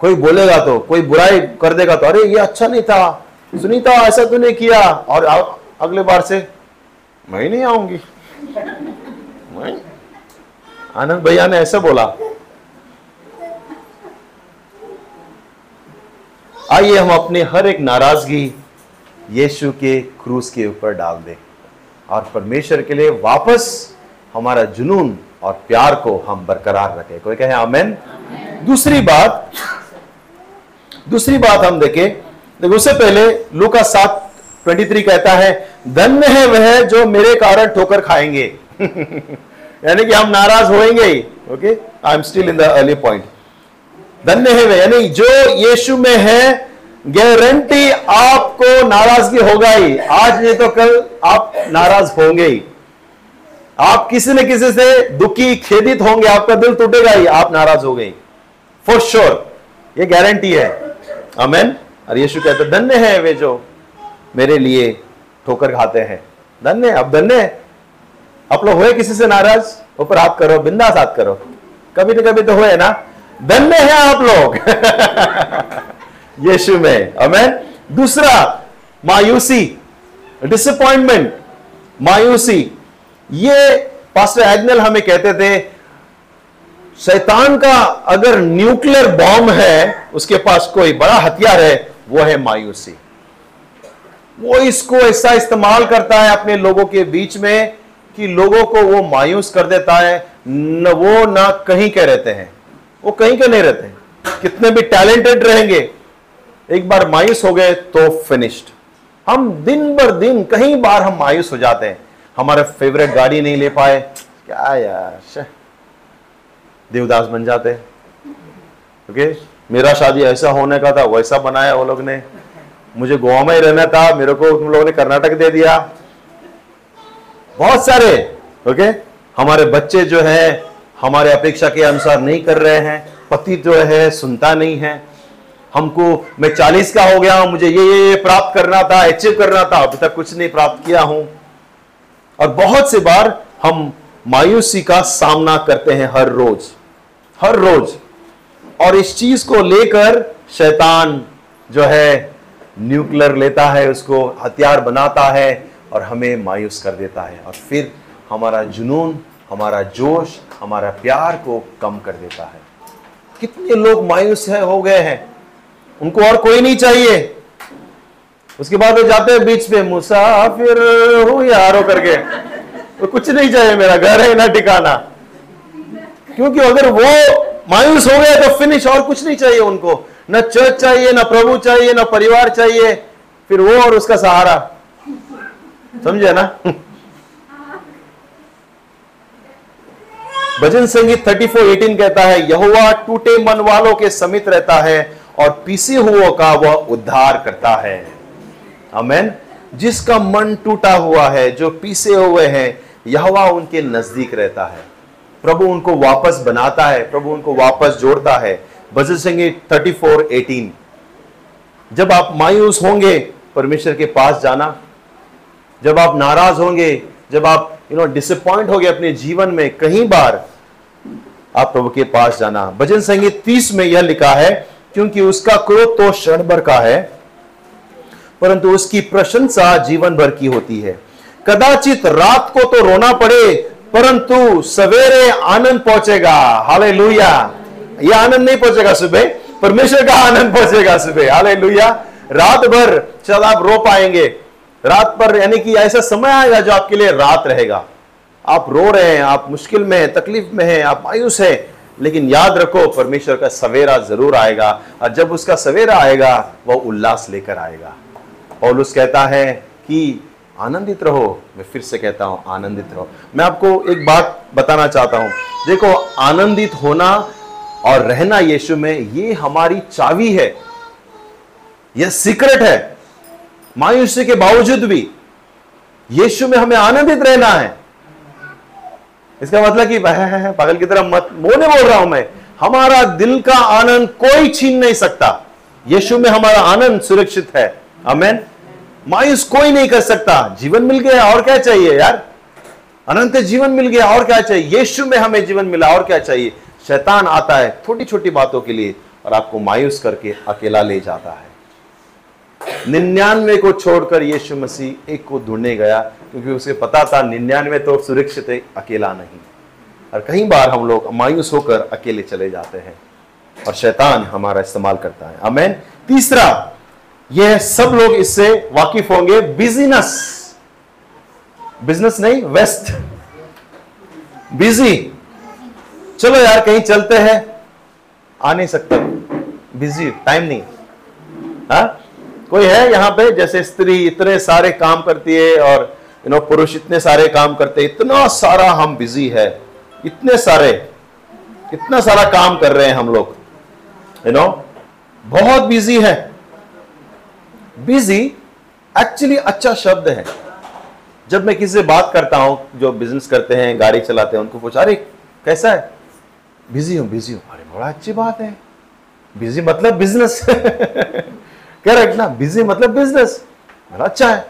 कोई बोलेगा तो कोई बुराई कर देगा तो अरे, ये अच्छा नहीं था सुनीता ऐसा तूने किया। और अगले बार से, मैं नहीं आऊँगी, मैं आनंद भैया ने ऐसा बोला। आइए हम अपने हर एक नाराज़गी यीशु के क्रूस के ऊपर डाल दें और परमेश्वर के लिए वापस हमारा जुनून और प्यार को हम बरकरार रखें। कोई कहे आमेन? दूसरी बात दूसरी बात हम देखें। देखो उससे पहले लूका सात ट्वेंटी थ्री कहता है धन्य है वह जो मेरे कारण ठोकर खाएँगे। यानी कि हम नाराज़ होएँगे ही okay I am still in the early point धन्य है यानी जो यीशु में है गारंटी आपको नाराज़गी होगा ही। आज नहीं तो कल आप नाराज़ होंगे ही। आप किसी न किसी से दुखी, खेदित होंगे, आपका दिल टूटेगा ही, आप नाराज़ हो गई फॉर श्योर ये गारंटी है। अमेन और यीशु कहते, धन्य है वे जो मेरे लिए ठोकर खाते हैं। धन्य अब धन्य आप लोग हुए किसी से नाराज़? ऊपर हाथ करो, बिंदास हाथ करो। कभी ना कभी तो हुए ना। धन्य है आप लोग। यीशु में। अमेन दूसरा, मायूसी। डिसअपॉइंटमेंट मायूसी। ये पास्टर एग्नल हमें कहते थे, शैतान का अगर न्यूक्लियर बॉम्ब है, उसके पास कोई बड़ा हथियार है, वो है मायूसी। वो इसको ऐसा इस्तेमाल करता है अपने लोगों के बीच में कि लोगों को वो मायूस कर देता है, न वो ना कहीं के रहते हैं। वो कहीं के नहीं रहते। कितने भी टैलेंटेड रहेंगे, एक बार मायूस हो गए तो फिनिश्ड हम दिन भर दिन कई बार हम मायूस हो जाते हैं। हमारे फेवरेट गाड़ी नहीं ले पाए। क्या यार देवदास बन जाते। ओके? मेरा शादी ऐसा होने का था, वैसा बनाया वो लोग ने। मुझे गोवा में ही रहना था, मेरे को तुम लोगों ने कर्नाटक दे दिया। बहुत सारे ओके हमारे बच्चे जो है, हमारे अपेक्षा के अनुसार नहीं कर रहे हैं, पति जो है, सुनता नहीं है। हमको, मैं चालीस का हो गया हूँ, मुझे ये ये प्राप्त करना था अचीव करना था, अभी तक कुछ नहीं प्राप्त किया हूँ। और बहुत से बार हम मायूसी का सामना करते हैं हर रोज हर रोज। और इस चीज़ को लेकर शैतान जो है न्यूक्लियर लेता है, उसको हथियार बनाता है और हमें मायूस कर देता है और फिर हमारा जुनून, हमारा जोश, हमारा प्यार को कम कर देता है। कितने लोग मायूस है, हो गए हैं। उनको और कोई नहीं चाहिए। उसके बाद वो जाते हैं बीच पे मुसाफिर हूँ यारो करके। तो कुछ नहीं चाहिए मेरा, घर है ना ठिकाना। क्योंकि अगर वो मायूस हो गया तो फिनिश और कुछ नहीं चाहिए उनको। न चर्च चाहिए, न प्रभु चाहिए, न परिवार चाहिए। फिर वो और उसका सहारा। समझे ना? भजन संगीत 34:18 कहता है यहुआ टूटे मन वालों के समित रहता है और पीसे हुओं का वह उद्धार करता है। अमेन जिसका मन टूटा हुआ है, जो पीसे हुए हैं, यहवा उनके नज़दीक रहता है। प्रभु उनको वापस बनाता है, प्रभु उनको वापस जोड़ता है। भजन संगीत 34:18 जब आप मायूस होंगे, परमेश्वर के पास जाना जब आप नाराज़ होंगे, जब आप यू नो डिसअपॉइंट हो गए अपने जीवन में कई बार, आप प्रभु के पास जाना। भजन संगीत तीस में यह लिखा है, क्योंकि उसका क्रोध तो क्षण भर का है, परंतु उसकी प्रशंसा जीवन भर की होती है। कदाचित रात को तो रोना पड़े, परंतु सवेरे आनंद पहुंचेगा। हाले लुया यह आनंद नहीं पहुंचेगा सुबह, परमेश्वर का आनंद पहुंचेगा सुबह। हाले लुया रात भर चल आप रो पाएँगे। रात पर, यानी कि ऐसा समय आएगा जो आपके लिए रात रहेगा। आप रो रहे हैं, आप मुश्किल में हैं, तकलीफ़ में हैं, आप मायूस हैं, लेकिन याद रखो, परमेश्वर का सवेरा ज़रूर आएगा, और जब उसका सवेरा आएगा, वह उल्लास लेकर आएगा। और उस कहता है कि आनंदित रहो, मैं फिर से कहता हूँ, आनंदित रहो। मैं आपको एक बात बताना चाहता हूँ। देखो, आनंदित होना और रहना यीशु में, ये हमारी चावी है। यह सीक्रेट है। मायूसी के बावजूद भी यीशु में हमें आनंदित रहना है। इसका मतलब कि पागल की तरह मत मोने बोल रहा हूँ मैं। हमारा दिल का आनंद कोई छीन नहीं सकता। यीशु में हमारा आनंद सुरक्षित है। अमेन मायूस कोई नहीं कर सकता। जीवन मिल गया, और क्या चाहिए यार? अनंत जीवन मिल गया, और क्या चाहिए? यीशु में हमें जीवन मिला, और क्या चाहिए? शैतान आता है छोटी छोटी बातों के लिए, और आपको मायूस करके अकेला ले जाता है। निन्यानवे को छोड़कर यीशु मसीह एक को ढूँढने गया, क्योंकि उसे पता था निन्यानवे तो सुरक्षित है, अकेला नहीं। और कई बार हम लोग मायूस होकर अकेले चले जाते हैं और शैतान हमारा इस्तेमाल करता है। अमेन तीसरा, यह सब लोग इससे वाकिफ होंगे। बिज़नेस। बिज़नेस नहीं वेस्ट बिज़ी। चलो यार, कहीं चलते हैं। आ नहीं सकते। बिज़ी, टाइम नहीं। हा? कोई है यहाँ पे? जैसे स्त्री इतने सारे काम करती है और यू नो पुरुष इतने सारे काम करते इतना सारा हम बिज़ी है। इतने सारे, इतना सारा काम कर रहे हैं हम लोग। यू नो बहुत बिज़ी है। बिज़ी एक्चुअली अच्छा शब्द है। जब मैं किसी से बात करता हूँ, जो बिज़नेस करते हैं, गाड़ी चलाते हैं, उनको पूछा, अरे, कैसा है? बिज़ी हूँ बिज़ी हूँ। अरे, बड़ा अच्छी बात है। बिज़ी मतलब बिज़नेस करेक्ट ना बिज़ी मतलब बिज़नेस बड़ा अच्छा है।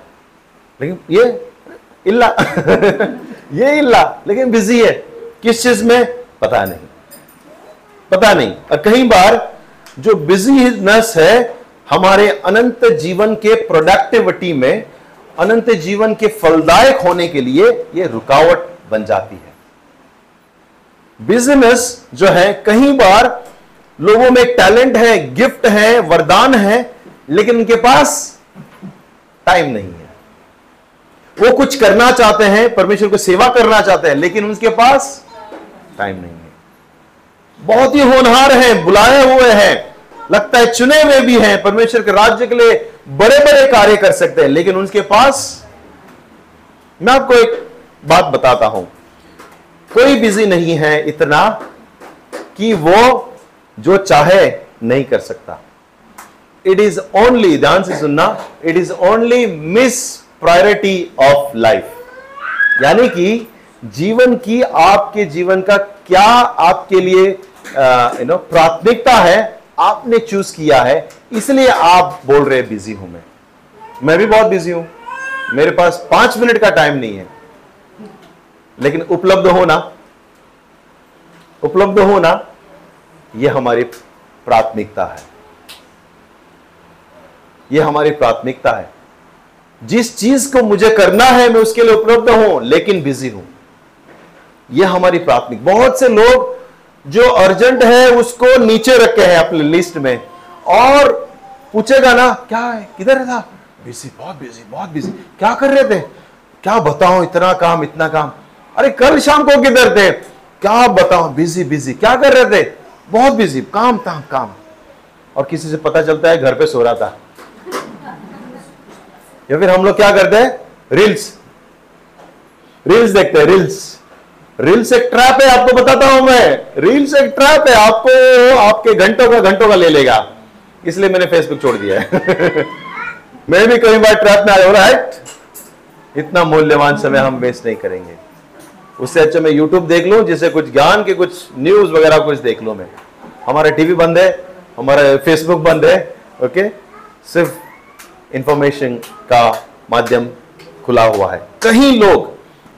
लेकिन ये इल्ला ये इल्ला, लेकिन बिज़ी है। किस चीज़ में? पता नहीं। पता नहीं। और कई बार जो बिजीनेस है, हमारे अनंत जीवन के प्रोडक्टिविटी में, अनंत जीवन के फलदायक होने के लिए यह रुकावट बन जाती है। बिज़नेस जो है कई बार लोगों में टैलेंट है गिफ्ट है, वरदान है लेकिन उनके पास टाइम नहीं है। वो कुछ करना चाहते हैं, परमेश्वर को सेवा करना चाहते हैं, लेकिन उनके पास टाइम नहीं है। बहुत ही होनहार हैं, बुलाए हुए हैं। लगता है चुने हुए भी हैं। परमेश्वर के राज्य के लिए बड़े बड़े कार्य कर सकते हैं, लेकिन उनके पास मैं आपको एक बात बताता हूँ। कोई बिज़ी नहीं है इतना कि वो जो चाहे नहीं कर सकता। इट इज़ ओनली ध्यान से सुनना it is only miss priority of life यानी कि जीवन की, आपके जीवन का क्या आपके लिए यू नो प्राथमिकता है, आपने चूज़ किया है, इसलिए आप बोल रहे बिज़ी हूँ मैं। मैं भी बहुत बिज़ी हूँ। मेरे पास पाँच मिनट का टाइम नहीं है। लेकिन उपलब्ध होना उपलब्ध होना यह हमारी प्राथमिकता है। यह हमारी प्राथमिकता है। जिस चीज़ को मुझे करना है, मैं उसके लिए उपलब्ध हूँ, लेकिन बिज़ी हूँ। यह हमारी प्राथमिक। बहुत से लोग जो अर्जेंट है, उसको नीचे रखे हैं अपने लिस्ट में। और पूछेगा ना, क्या है? किधर था? बिज़ी, बहुत बिज़ी बहुत बिज़ी। क्या कर रहे थे? क्या बताओ इतना काम इतना काम। अरे, कल शाम को किधर थे? क्या बताओ बिज़ी बिज़ी। क्या कर रहे थे? बहुत बिज़ी, काम था काम। और किसी से पता चलता है, घर पे सो रहा था। या फिर हम लोग क्या करते हैं? रील्स रील्स देखते हैं रील्स रील्स एक ट्रैप है, आपको बताता हूँ मैं. रील्स एक ट्रैप है, आपको आपके घंटों का घंटों का ले लेगा. इसलिए मैंने फेसबुक छोड़ दिया है. मैं भी कई बार ट्रैप में आया राइट इतना मूल्यवान समय हम वेस्ट नहीं करेंगे. उससे अच्छा मैं यूट्यूब देख लूँ, जिससे कुछ ज्ञान के कुछ न्यूज़ वगैरह कुछ देख लूँ मैं. हमारा टीवी बंद है, हमारा फेसबुक बंद है ओके सिर्फ़ इंफॉर्मेशन का माध्यम खुला हुआ है। कहीं लोग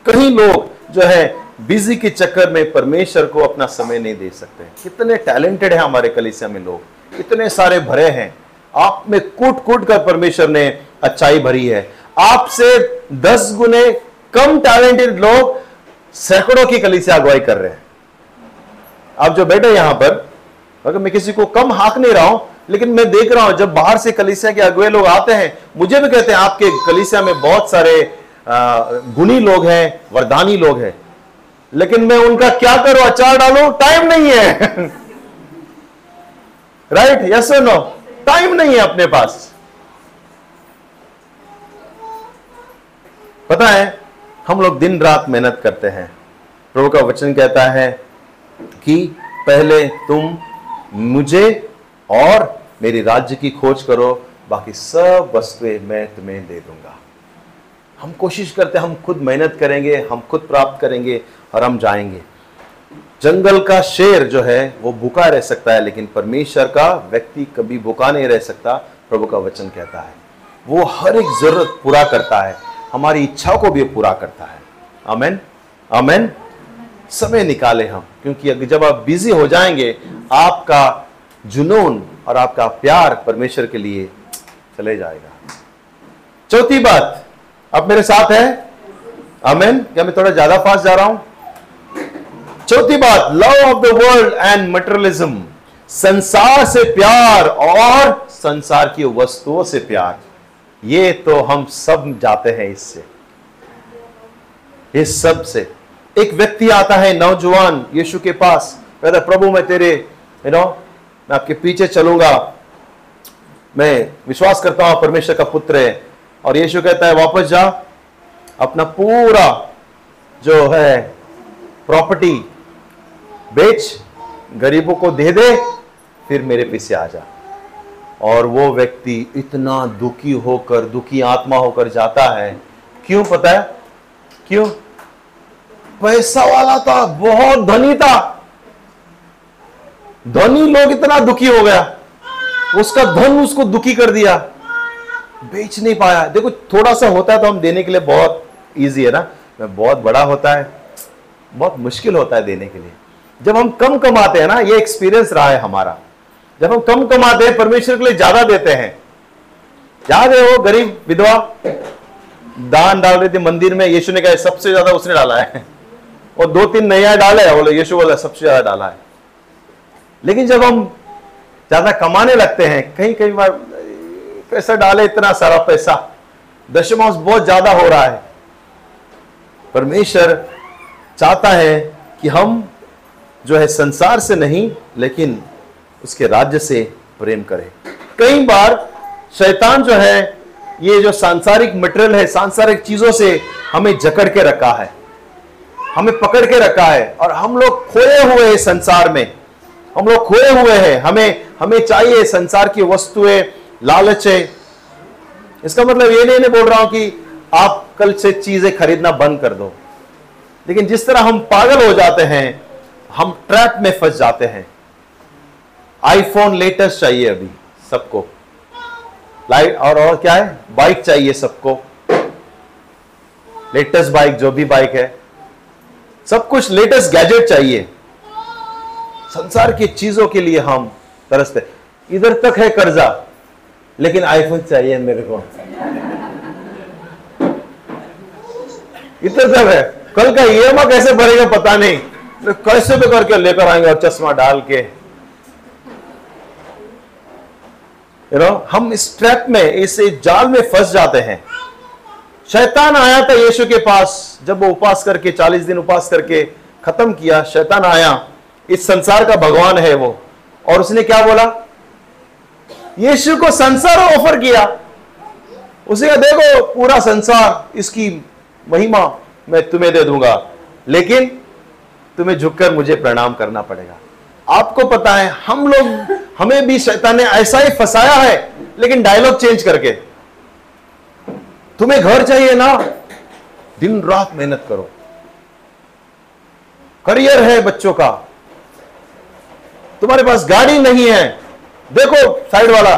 कहीं लोग जो है बिज़ी के चक्कर में परमेश्वर को अपना समय नहीं दे सकते। कितने टैलेंटेड है हमारे कलिसिया में लोग। इतने सारे भरे हैं। आप में कूट कूट कर परमेश्वर ने अच्छाई भरी है। आपसे दस गुने कम टैलेंटेड लोग सैकड़ों की कलिसिया अगुवाई कर रहे हैं। आप जो बैठे यहाँ पर, अगर मैं किसी को कम हाक नहीं रहा हूँ लेकिन मैं देख रहा हूँ, जब बाहर से कलिसिया के अगुए लोग आते हैं, मुझे भी कहते हैं, आपके कलिसिया में बहुत सारे गुणी लोग हैं, वरदानी लोग हैं। लेकिन मैं उनका क्या करूँ, अचार डालू? टाइम नहीं है। राइट यस नो टाइम नहीं है अपने पास। पता है, हम लोग दिन रात मेहनत करते हैं। प्रभु का वचन कहता है कि पहले तुम मुझे और मेरी राज्य की खोज करो, बाकी सब वस्तुएँ मैं तुम्हें दे दूँगा। हम कोशिश करते हैं, हम खुद मेहनत करेंगे, हम खुद प्राप्त करेंगे और हम जाएँगे। जंगल का शेर जो है, वो भूखा रह सकता है, लेकिन परमेश्वर का व्यक्ति कभी भूखा नहीं रह सकता, प्रभु का वचन कहता है। वो हर एक ज़रूरत पूरा करता है, हमारी इच्छा को भी पूरा करता है। अमेन अमेन समय निकाले हम, क्योंकि जब आप बिज़ी हो जाएँगे, आपका जुनून और आपका प्यार परमेश्वर के लिए चले जाएगा। चौथी बात, आप मेरे साथ है? अमेन क्या मैं थोड़ा ज़्यादा फास्ट जा रहा हूँ? चौथी बात love of the world and materialism संसार से प्यार और संसार की वस्तुओं से प्यार। ये तो हम सब जाते हैं इससे। इस सबसे। एक व्यक्ति आता है, नौजवान, यीशु के पास कहता प्रभु, मैं तेरे यू नो मैं आपके पीछे चलूँगा। मैं विश्वास करता हूँ परमेश्वर का पुत्र है। और यीशु कहता है, वापस जा। अपना पूरा जो है प्रॉपर्टी बेच, गरीबों को दे दे, फिर मेरे पीछे आ जा। और वो व्यक्ति इतना दुखी होकर, दुखी आत्मा होकर जाता है। क्यों पता है? क्यों? पैसा वाला था, बहुत धनी था। धनी लोग इतना दुखी हो गया। उसका धन उसको दुखी कर दिया। बेच नहीं पाया। देखो, थोड़ा सा होता है तो हम देने के लिए बहुत इजी है ना? बहुत बड़ा होता है। बहुत मुश्किल होता है देने के लिए। जब हम कम कमाते हैं ना, ये एक्सपीरियंस रहा है हमारा। जब हम कम कमाते हैं, परमेश्वर के लिए ज़्यादा देते हैं। याद है वो गरीब विधवा? दान डाल रही थी मंदिर में, यीशु ने कहा, सबसे ज़्यादा उसने डाला है। और दो तीन नया डाले बोले, यीशु बोला सबसे ज़्यादा डाला है। लेकिन जब हम ज़्यादा कमाने लगते हैं, कहीं कहीं बार, पैसा डाले, इतना सारा पैसा, दशमांश बहुत ज़्यादा हो रहा है। परमेश्वर चाहता है कि हम जो है संसार से नहीं, लेकिन उसके राज्य से प्रेम करें। कई बार शैतान जो है, ये जो सांसारिक मटेरियल है, सांसारिक चीज़ों से हमें जकड़ के रखा है। हमें पकड़ के रखा है और हम लोग खोए हुए हैं संसार में। हम लोग खोए हुए हैं हमें हमें चाहिए संसार की वस्तुएँ लालच। है इसका मतलब ये नहीं, नहीं बोल रहा हूँ कि आप कल से चीज़ें खरीदना बंद कर दो। लेकिन जिस तरह हम पागल हो जाते हैं हम ट्रैप में फंस जाते हैं। आईफोन लेटेस्ट चाहिए अभी सबको। लाइट और और क्या है? बाइक चाहिए सबको। लेटेस्ट बाइक जो भी बाइक है। सब कुछ लेटेस्ट गैजेट चाहिए। संसार की चीज़ों के लिए हम तरसते इधर तक है कर्जा, लेकिन आईफोन चाहिए मेरे को। इतना सब है। कल का ईएमआई कैसे भरेगा पता नहीं। तो कैसे भी करके लेकर आएँगे और चश्मा डाल के। यू नो हम इस ट्रैप में, इस जाल में फंस जाते हैं। शैतान आया था यीशु के पास, जब वो उपास करके 40 दिन उपास करके खत्म किया, शैतान आया। इस संसार का भगवान है वो। और उसने क्या बोला? यीशु को संसार ऑफ़र किया। उसे कहा, देखो, पूरा संसार, इसकी महिमा मैं तुम्हें दे दूँगा। लेकिन तुम्हें झुककर मुझे प्रणाम करना पड़ेगा। आपको पता है, हम लोग, हमें भी शैतान ने ऐसा ही फंसाया है, लेकिन डायलॉग चेंज करके। तुम्हें घर चाहिए ना? दिन रात मेहनत करो। करियर है बच्चों का। तुम्हारे पास गाड़ी नहीं है। देखो, साइड वाला,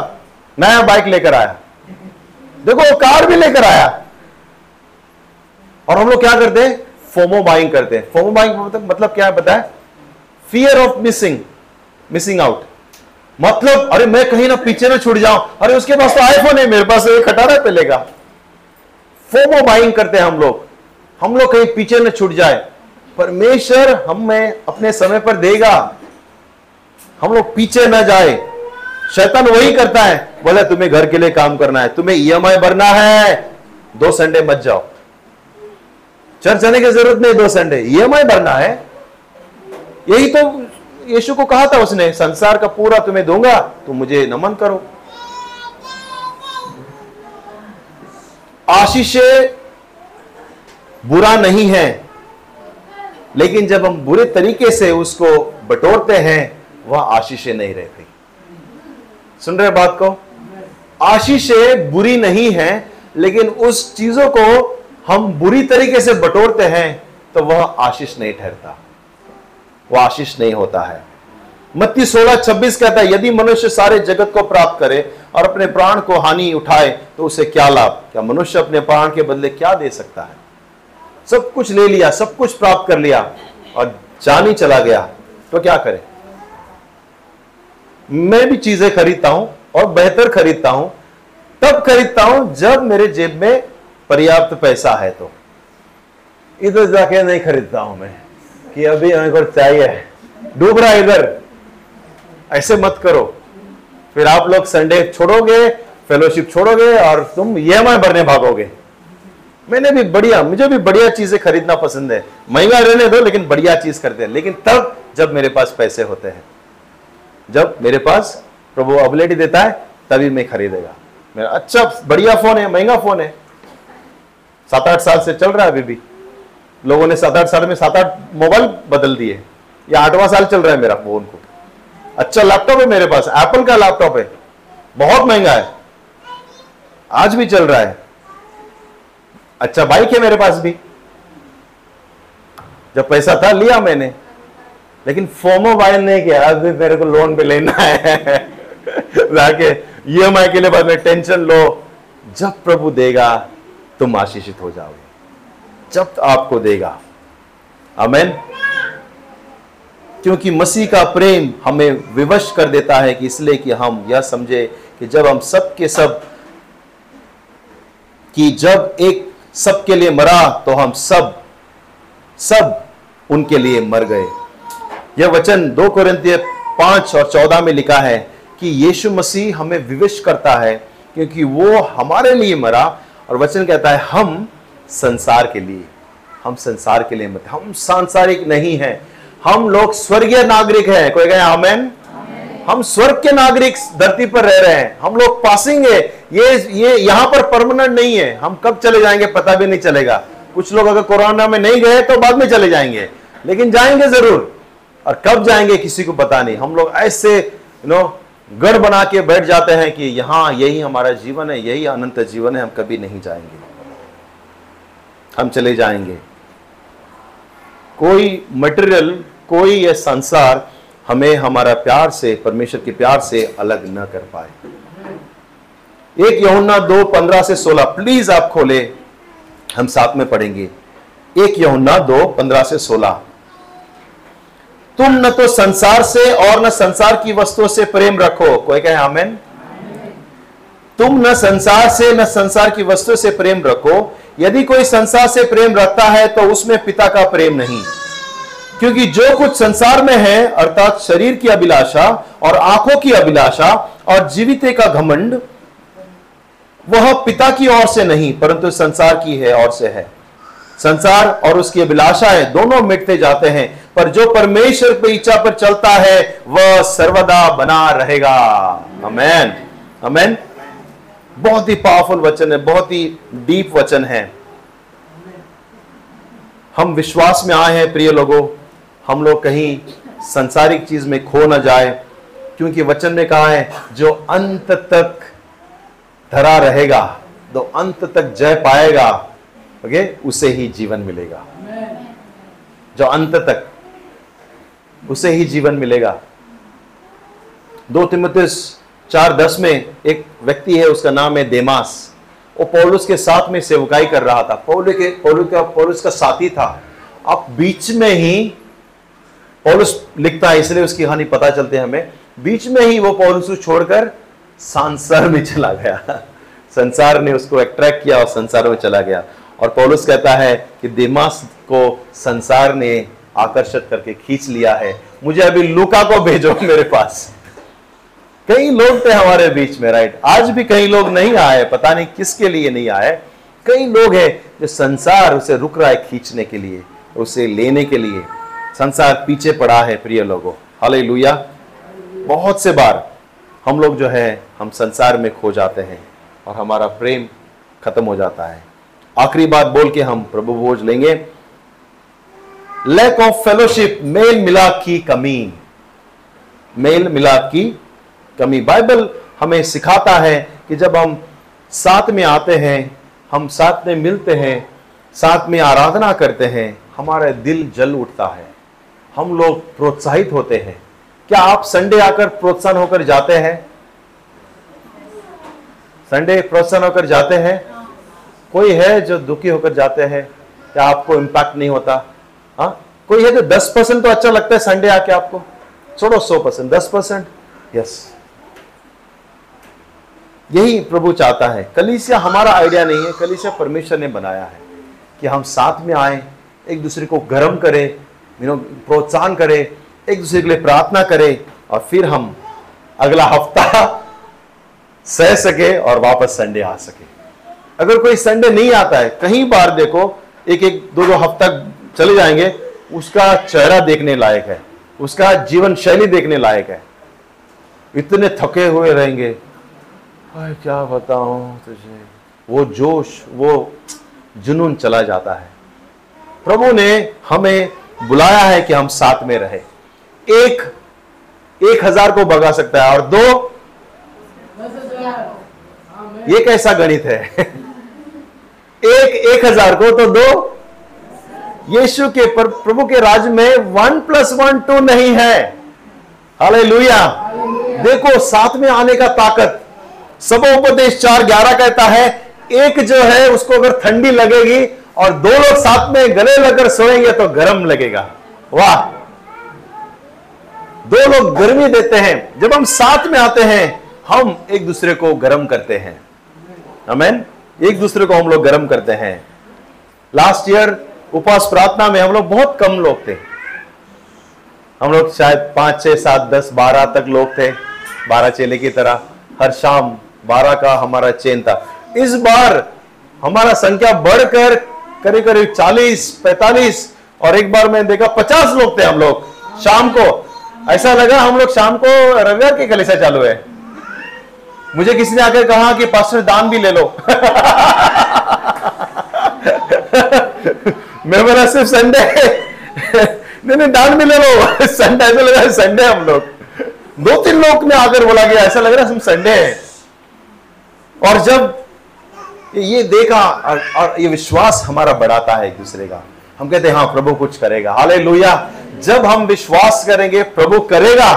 नया बाइक लेकर आया। देखो, कार भी लेकर आया। और हम लोग क्या करते हैं? फोमो बाइंग करते हैं। फोमो बाइंग मतलब मतलब क्या है बताए? Fear of missing missing out मतलब अरे मैं कहीं ना पीछे ना छूट जाऊँ। अरे उसके पास तो आईफोन है, मेरे पास एक खटारा पे लेगा फोमो बाइंग करते हैं हम लोग। हम लोग कहीं पीछे न छूट जाए। परमेश्वर हमें अपने समय पर देगा। हम लोग पीछे न जाए। शैतान वही करता है। बोले, तुम्हें घर के लिए काम करना है। तुम्हें ईएमआई भरना है। दो संडे मत जाओ। चर्च जाने की ज़रूरत नहीं दो संडे। ईएमआई भरना है। यही तो यीशु को कहा था उसने, संसार का पूरा तुम्हें दूँगा तुम मुझे नमन करो। आशीष बुरा नहीं है, लेकिन जब हम बुरे तरीके से उसको बटोरते हैं वह आशीष नहीं रहती। सुन रहे बात को? आशीष बुरी नहीं है, लेकिन उस चीज़ों को हम बुरी तरीके से बटोरते हैं तो वह आशीष नहीं ठहरता। वह आशीष नहीं होता है। मत्ती सोलह छब्बीस कहता है, यदि मनुष्य सारे जगत को प्राप्त करे और अपने प्राण को हानि उठाए तो उसे क्या लाभ? क्या मनुष्य अपने प्राण के बदले क्या दे सकता है? सब कुछ ले लिया, सब कुछ प्राप्त कर लिया और जान ही चला गया तो क्या करे? मैं भी चीज़ें खरीदता हूँ और बेहतर खरीदता हूँ, तब खरीदता हूँ जब मेरे जेब में पर्याप्त पैसा है तो। इधर जाके नहीं खरीदता हूँ मैं, कि अभी हमें को चाहिए डूब रहा इधर, ऐसे मत करो। फिर आप लोग संडे छोड़ोगे फेलोशिप छोड़ोगे और तुम ई भरने भागोगे। मैंने भी बढ़िया, मुझे भी बढ़िया चीज़ें खरीदना पसंद है। महँगा रहने दो, लेकिन बढ़िया चीज़ करते हैं। लेकिन तब जब मेरे पास पैसे होते हैं। जब मेरे पास प्रभु अबिलिटी देता है, तभी मैं खरीदेगा। मेरा अच्छा बढ़िया फ़ोन है, महँगा फ़ोन है। सात आठ साल से चल रहा है अभी भी। लोगों ने सात आठ साल में सात आठ मोबाइल बदल दिए। या आठवां साल चल रहा है मेरा फ़ोन को। अच्छा लैपटॉप है मेरे पास। एप्पल का लैपटॉप है। बहुत महँगा है। आज भी चल रहा है। अच्छा बाइक है मेरे पास भी। जब पैसा था, लिया मैंने। लेकिन फोमो बाय नहीं किया। अभी मेरे को लोन पे लेना है। जाके ईएमआई के लिए बाद में टेंशन लो। जब प्रभु देगा, तुम आशीषित हो जाओगे। जब आपको देगा। अमेन क्योंकि मसीह का प्रेम हमें विवश कर देता है कि इसलिए कि हम यह समझे कि जब हम सब के सब, कि जब एक सबके लिए मरा तो हम सब सब उनके लिए मर गए। यह वचन दो कोरिंथिय पाँच और चौदह में लिखा है कि यीशु मसीह हमें विविश करता है, क्योंकि वो हमारे लिए मरा और वचन कहता है, हम संसार के लिए, हम संसार के लिए मत, हम सांसारिक नहीं हैं, हम लोग स्वर्गीय नागरिक हैं। कोई कहे, आमेन। हम स्वर्ग के नागरिक धरती पर रह रहे हैं, हम लोग पासिंग है, ये ये यहाँ पर परमानेंट नहीं है। हम कब चले जाएँगे पता भी नहीं चलेगा। कुछ लोग अगर कोरोना में नहीं गए तो बाद में चले जाएँगे, लेकिन जाएँगे ज़रूर। और कब जाएँगे किसी को पता नहीं। हम लोग ऐसे यू नो गढ़ बना के बैठ जाते हैं कि यहाँ यही हमारा जीवन है, यही अनंत जीवन है, हम कभी नहीं जाएँगे। हम चले जाएँगे। कोई मटेरियल कोई यह संसार हमें हमारा प्यार से, परमेश्वर के प्यार से अलग न कर पाए। एक यमुना दो पंद्रह से सोलह प्लीज़ आप खोले, हम साथ में पढ़ेंगे। एक यमुना दो पंद्रह से सोलह तुम न तो संसार से और न संसार की वस्तुओं से प्रेम रखो। कोई कहे आमेन? तुम न संसार से, न संसार की वस्तु से प्रेम रखो। यदि कोई संसार से प्रेम रखता है तो उसमें पिता का प्रेम नहीं। क्योंकि जो कुछ संसार में है, अर्थात शरीर की अभिलाषा और आँखों की अभिलाषा और जीवित का घमंड, वह पिता की ओर से नहीं, परंतु संसार की है और से है। संसार और उसकी अभिलाषाएँ दोनों मिटते जाते हैं, पर जो परमेश्वर की इच्छा पर चलता है, वह सर्वदा बना रहेगा। अमेन अमेन बहुत ही पावरफुल वचन है, बहुत ही डीप वचन है। हम विश्वास में आए हैं, प्रिय लोगों, हम लोग कहीं संसारिक चीज़ में खो ना जाए, क्योंकि वचन में कहा है, जो अंत तक धरा रहेगा, जो अंत तक जय पाएगा ओके उसे ही जीवन मिलेगा। जो अंत तक, उसे ही जीवन मिलेगा। दो तिमोथियस चार दस में एक व्यक्ति है, उसका नाम है देमास। वो पौलुस के साथ में सेवकाई कर रहा था। पौलु के, पौलु का, पौलुस का साथी था। अब बीच में ही पौलुस लिखता है, इसलिए उसकी कहानी पता चलते हमें। बीच में ही वो पौलुस को छोड़कर संसार में चला गया। संसार ने उसको अट्रैक्ट किया और संसार में चला गया। और पौलुस कहता है कि दिमास को संसार ने आकर्षित करके खींच लिया है। मुझे अभी लुका को भेजो मेरे पास। कई लोग थे हमारे बीच में राइट आज भी कई लोग नहीं आए, पता नहीं किसके लिए नहीं आए। कई लोग हैं जो संसार उसे रुक रहा है खींचने के लिए, उसे लेने के लिए। संसार पीछे पड़ा है, प्रिय लोगों। हाल बहुत से बार हम लोग जो है, हम संसार में खो जाते हैं और हमारा प्रेम खत्म हो जाता है। आखिरी बात बोल के हम प्रभु भोज लेंगे। लैक ऑफ़ फेलोशिप मेल मिलाप की कमी मेल मिलाप की कमी बाइबल हमें सिखाता है कि जब हम साथ में आते हैं, हम साथ में मिलते हैं, साथ में आराधना करते हैं, हमारा दिल जल उठता है। हम लोग प्रोत्साहित होते हैं। क्या आप संडे आकर प्रोत्साहन होकर जाते हैं? संडे प्रोत्साहन होकर जाते हैं? कोई है जो दुखी होकर जाते हैं क्या आपको इंपैक्ट नहीं होता? हा? कोई है जो दस परसेंट तो अच्छा लगता है संडे आके आपको? छोड़ो सौ परसेंट, दस परसेंट? यस यही प्रभु चाहता है। कलीसिया, हमारा आइडिया नहीं है। कलीसिया परमेश्वर ने बनाया है कि हम साथ में आए, एक दूसरे को गर्म करें यू नो प्रोत्साहन करें, एक दूसरे के लिए प्रार्थना करें, और फिर हम अगला हफ़्ता सह सके और वापस संडे आ सके। अगर कोई संडे नहीं आता है कहीं बार देखो एक एक दो दो हफ़्ता चले जाएँगे उसका चेहरा देखने लायक है उसका जीवन शैली देखने लायक है। इतने थके हुए रहेंगे। क्या बताऊँ तुझे? वो जोश वो जुनून चला जाता है। प्रभु ने हमें बुलाया है कि हम साथ में रहे। एक एक हज़ार को भगा सकता है और दो ये कैसा गणित है? एक एक हज़ार को तो दो। यीशु के पर, प्रभु के राज में वन प्लस वन टू नहीं है। हाले देखो, साथ में आने का ताकत। सब उपदेश चार ग्यारह कहता है, एक जो है, उसको अगर ठंडी लगेगी और दो लोग साथ में गले लगकर सोएँगे तो गर्म लगेगा। वाह। दो लोग गर्मी देते हैं। जब हम साथ में आते हैं, हम एक दूसरे को गर्म करते हैं। अमेन एक दूसरे को हम लोग गर्म करते हैं। लास्ट ईयर उपवास प्रार्थना में हम लोग बहुत कम लोग थे। हम लोग शायद पाँच, छह, सात, दस, बारह तक लोग थे, बारह चेले की तरह। हर शाम बारह का हमारा चेन था। इस बार हमारा संख्या बढ़कर करीब करीब चालीस, पैतालीस और एक बार मैंने देखा पचास लोग थे हम लोग। शाम को ऐसा लगा हम लोग शाम को रविवार के कलिसा चालू है। मुझे किसी ने आकर कहा कि पास्टर दान भी ले लो। मैं मेरा सिर्फ़ संडे नहीं नहीं दान भी ले लो। संडे ऐसा लगा संडे हम लोग। दो तीन लोग ने आकर बोला गया ऐसा लग रहा है हम संडे है। और जब ये देखा और, और ये विश्वास हमारा बढ़ाता है एक दूसरे का। हम कहते हैं हाँ प्रभु कुछ करेगा। हाले लोहिया जब हम विश्वास करेंगे प्रभु करेगा।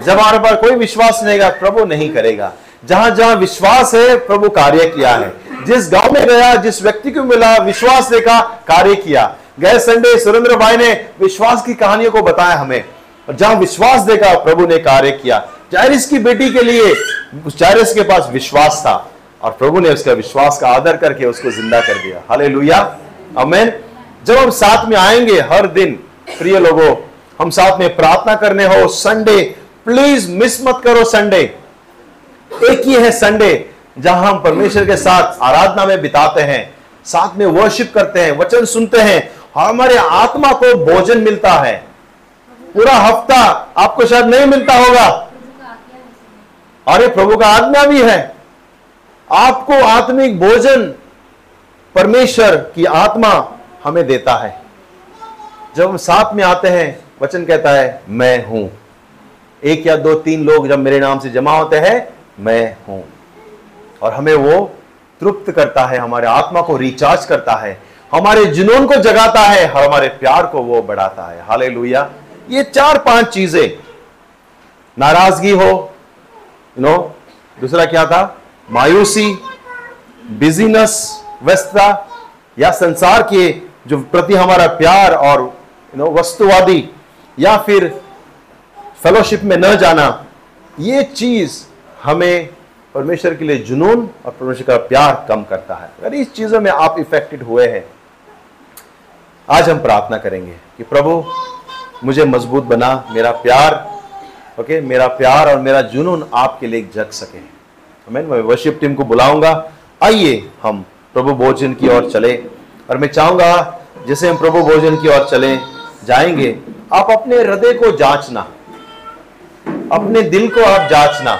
जब हमारे पास कोई विश्वास नहीं प्रभु नहीं करेगा। जहाँ जहाँ विश्वास है, प्रभु कार्य किया है। जिस गाँव में गया, जिस व्यक्ति को मिला, विश्वास देखा, कार्य किया। गए संडे, सुरेंद्र भाई ने विश्वास की कहानियों को बताया हमें। और जहाँ विश्वास देखा, प्रभु ने कार्य किया। जायरिस की बेटी के लिए, जायरिस के पास विश्वास था। और प्रभु ने उसका विश्वास का आदर करके उसको ज़िंदा कर दिया। हाले लुया अमेन जब हम साथ में आएँगे हर दिन, प्रिय लोगों, हम साथ में प्रार्थना करने हो, संडे, प्लीज़ मिस मत करो संडे। एक ही है संडे जहाँ हम परमेश्वर के साथ आराधना में बिताते हैं, साथ में वर्शिप करते हैं, वचन सुनते हैं, हमारे आत्मा को भोजन मिलता है। पूरा हफ़्ता आपको शायद नहीं मिलता होगा। अरे प्रभु का आज्ञा भी है। आपको आत्मिक भोजन परमेश्वर की आत्मा हमें देता है। जब हम साथ में आते हैं, वचन कहता है, मैं हूँ। एक या दो, तीन लोग जब मेरे नाम से जमा होते हैं मैं हूँ। और हमें वो तृप्त करता है, हमारे आत्मा को रिचार्ज करता है, हमारे जुनून को जगाता है हमारे प्यार को वो बढ़ाता है। हाले ये चार पाँच चीज़ें। नाराज़गी हो नो दूसरा क्या था? मायूसी बिजीनेस व्यस्तता, या संसार के जो प्रति हमारा प्यार और यू नो वस्तुवादी, या फिर फेलोशिप में न जाना, ये चीज़ हमें परमेश्वर के लिए जुनून और परमेश्वर का प्यार कम करता है। अगर इस चीज़ों में आप इफेक्टेड हुए हैं, आज हम प्रार्थना करेंगे कि प्रभु, मुझे मज़बूत बना, मेरा प्यार, ओके, मेरा प्यार और मेरा जुनून आपके लिए जग सके। मैं वर्शिप टीम को बुलाऊँगा। आइए हम प्रभु भोजन की ओर चले। और मैं चाहूँगा, जैसे हम प्रभु भोजन की ओर चले, जाएँगे, आप अपने हृदय को जांचना। अपने दिल को आप जांचना।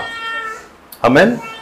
हमें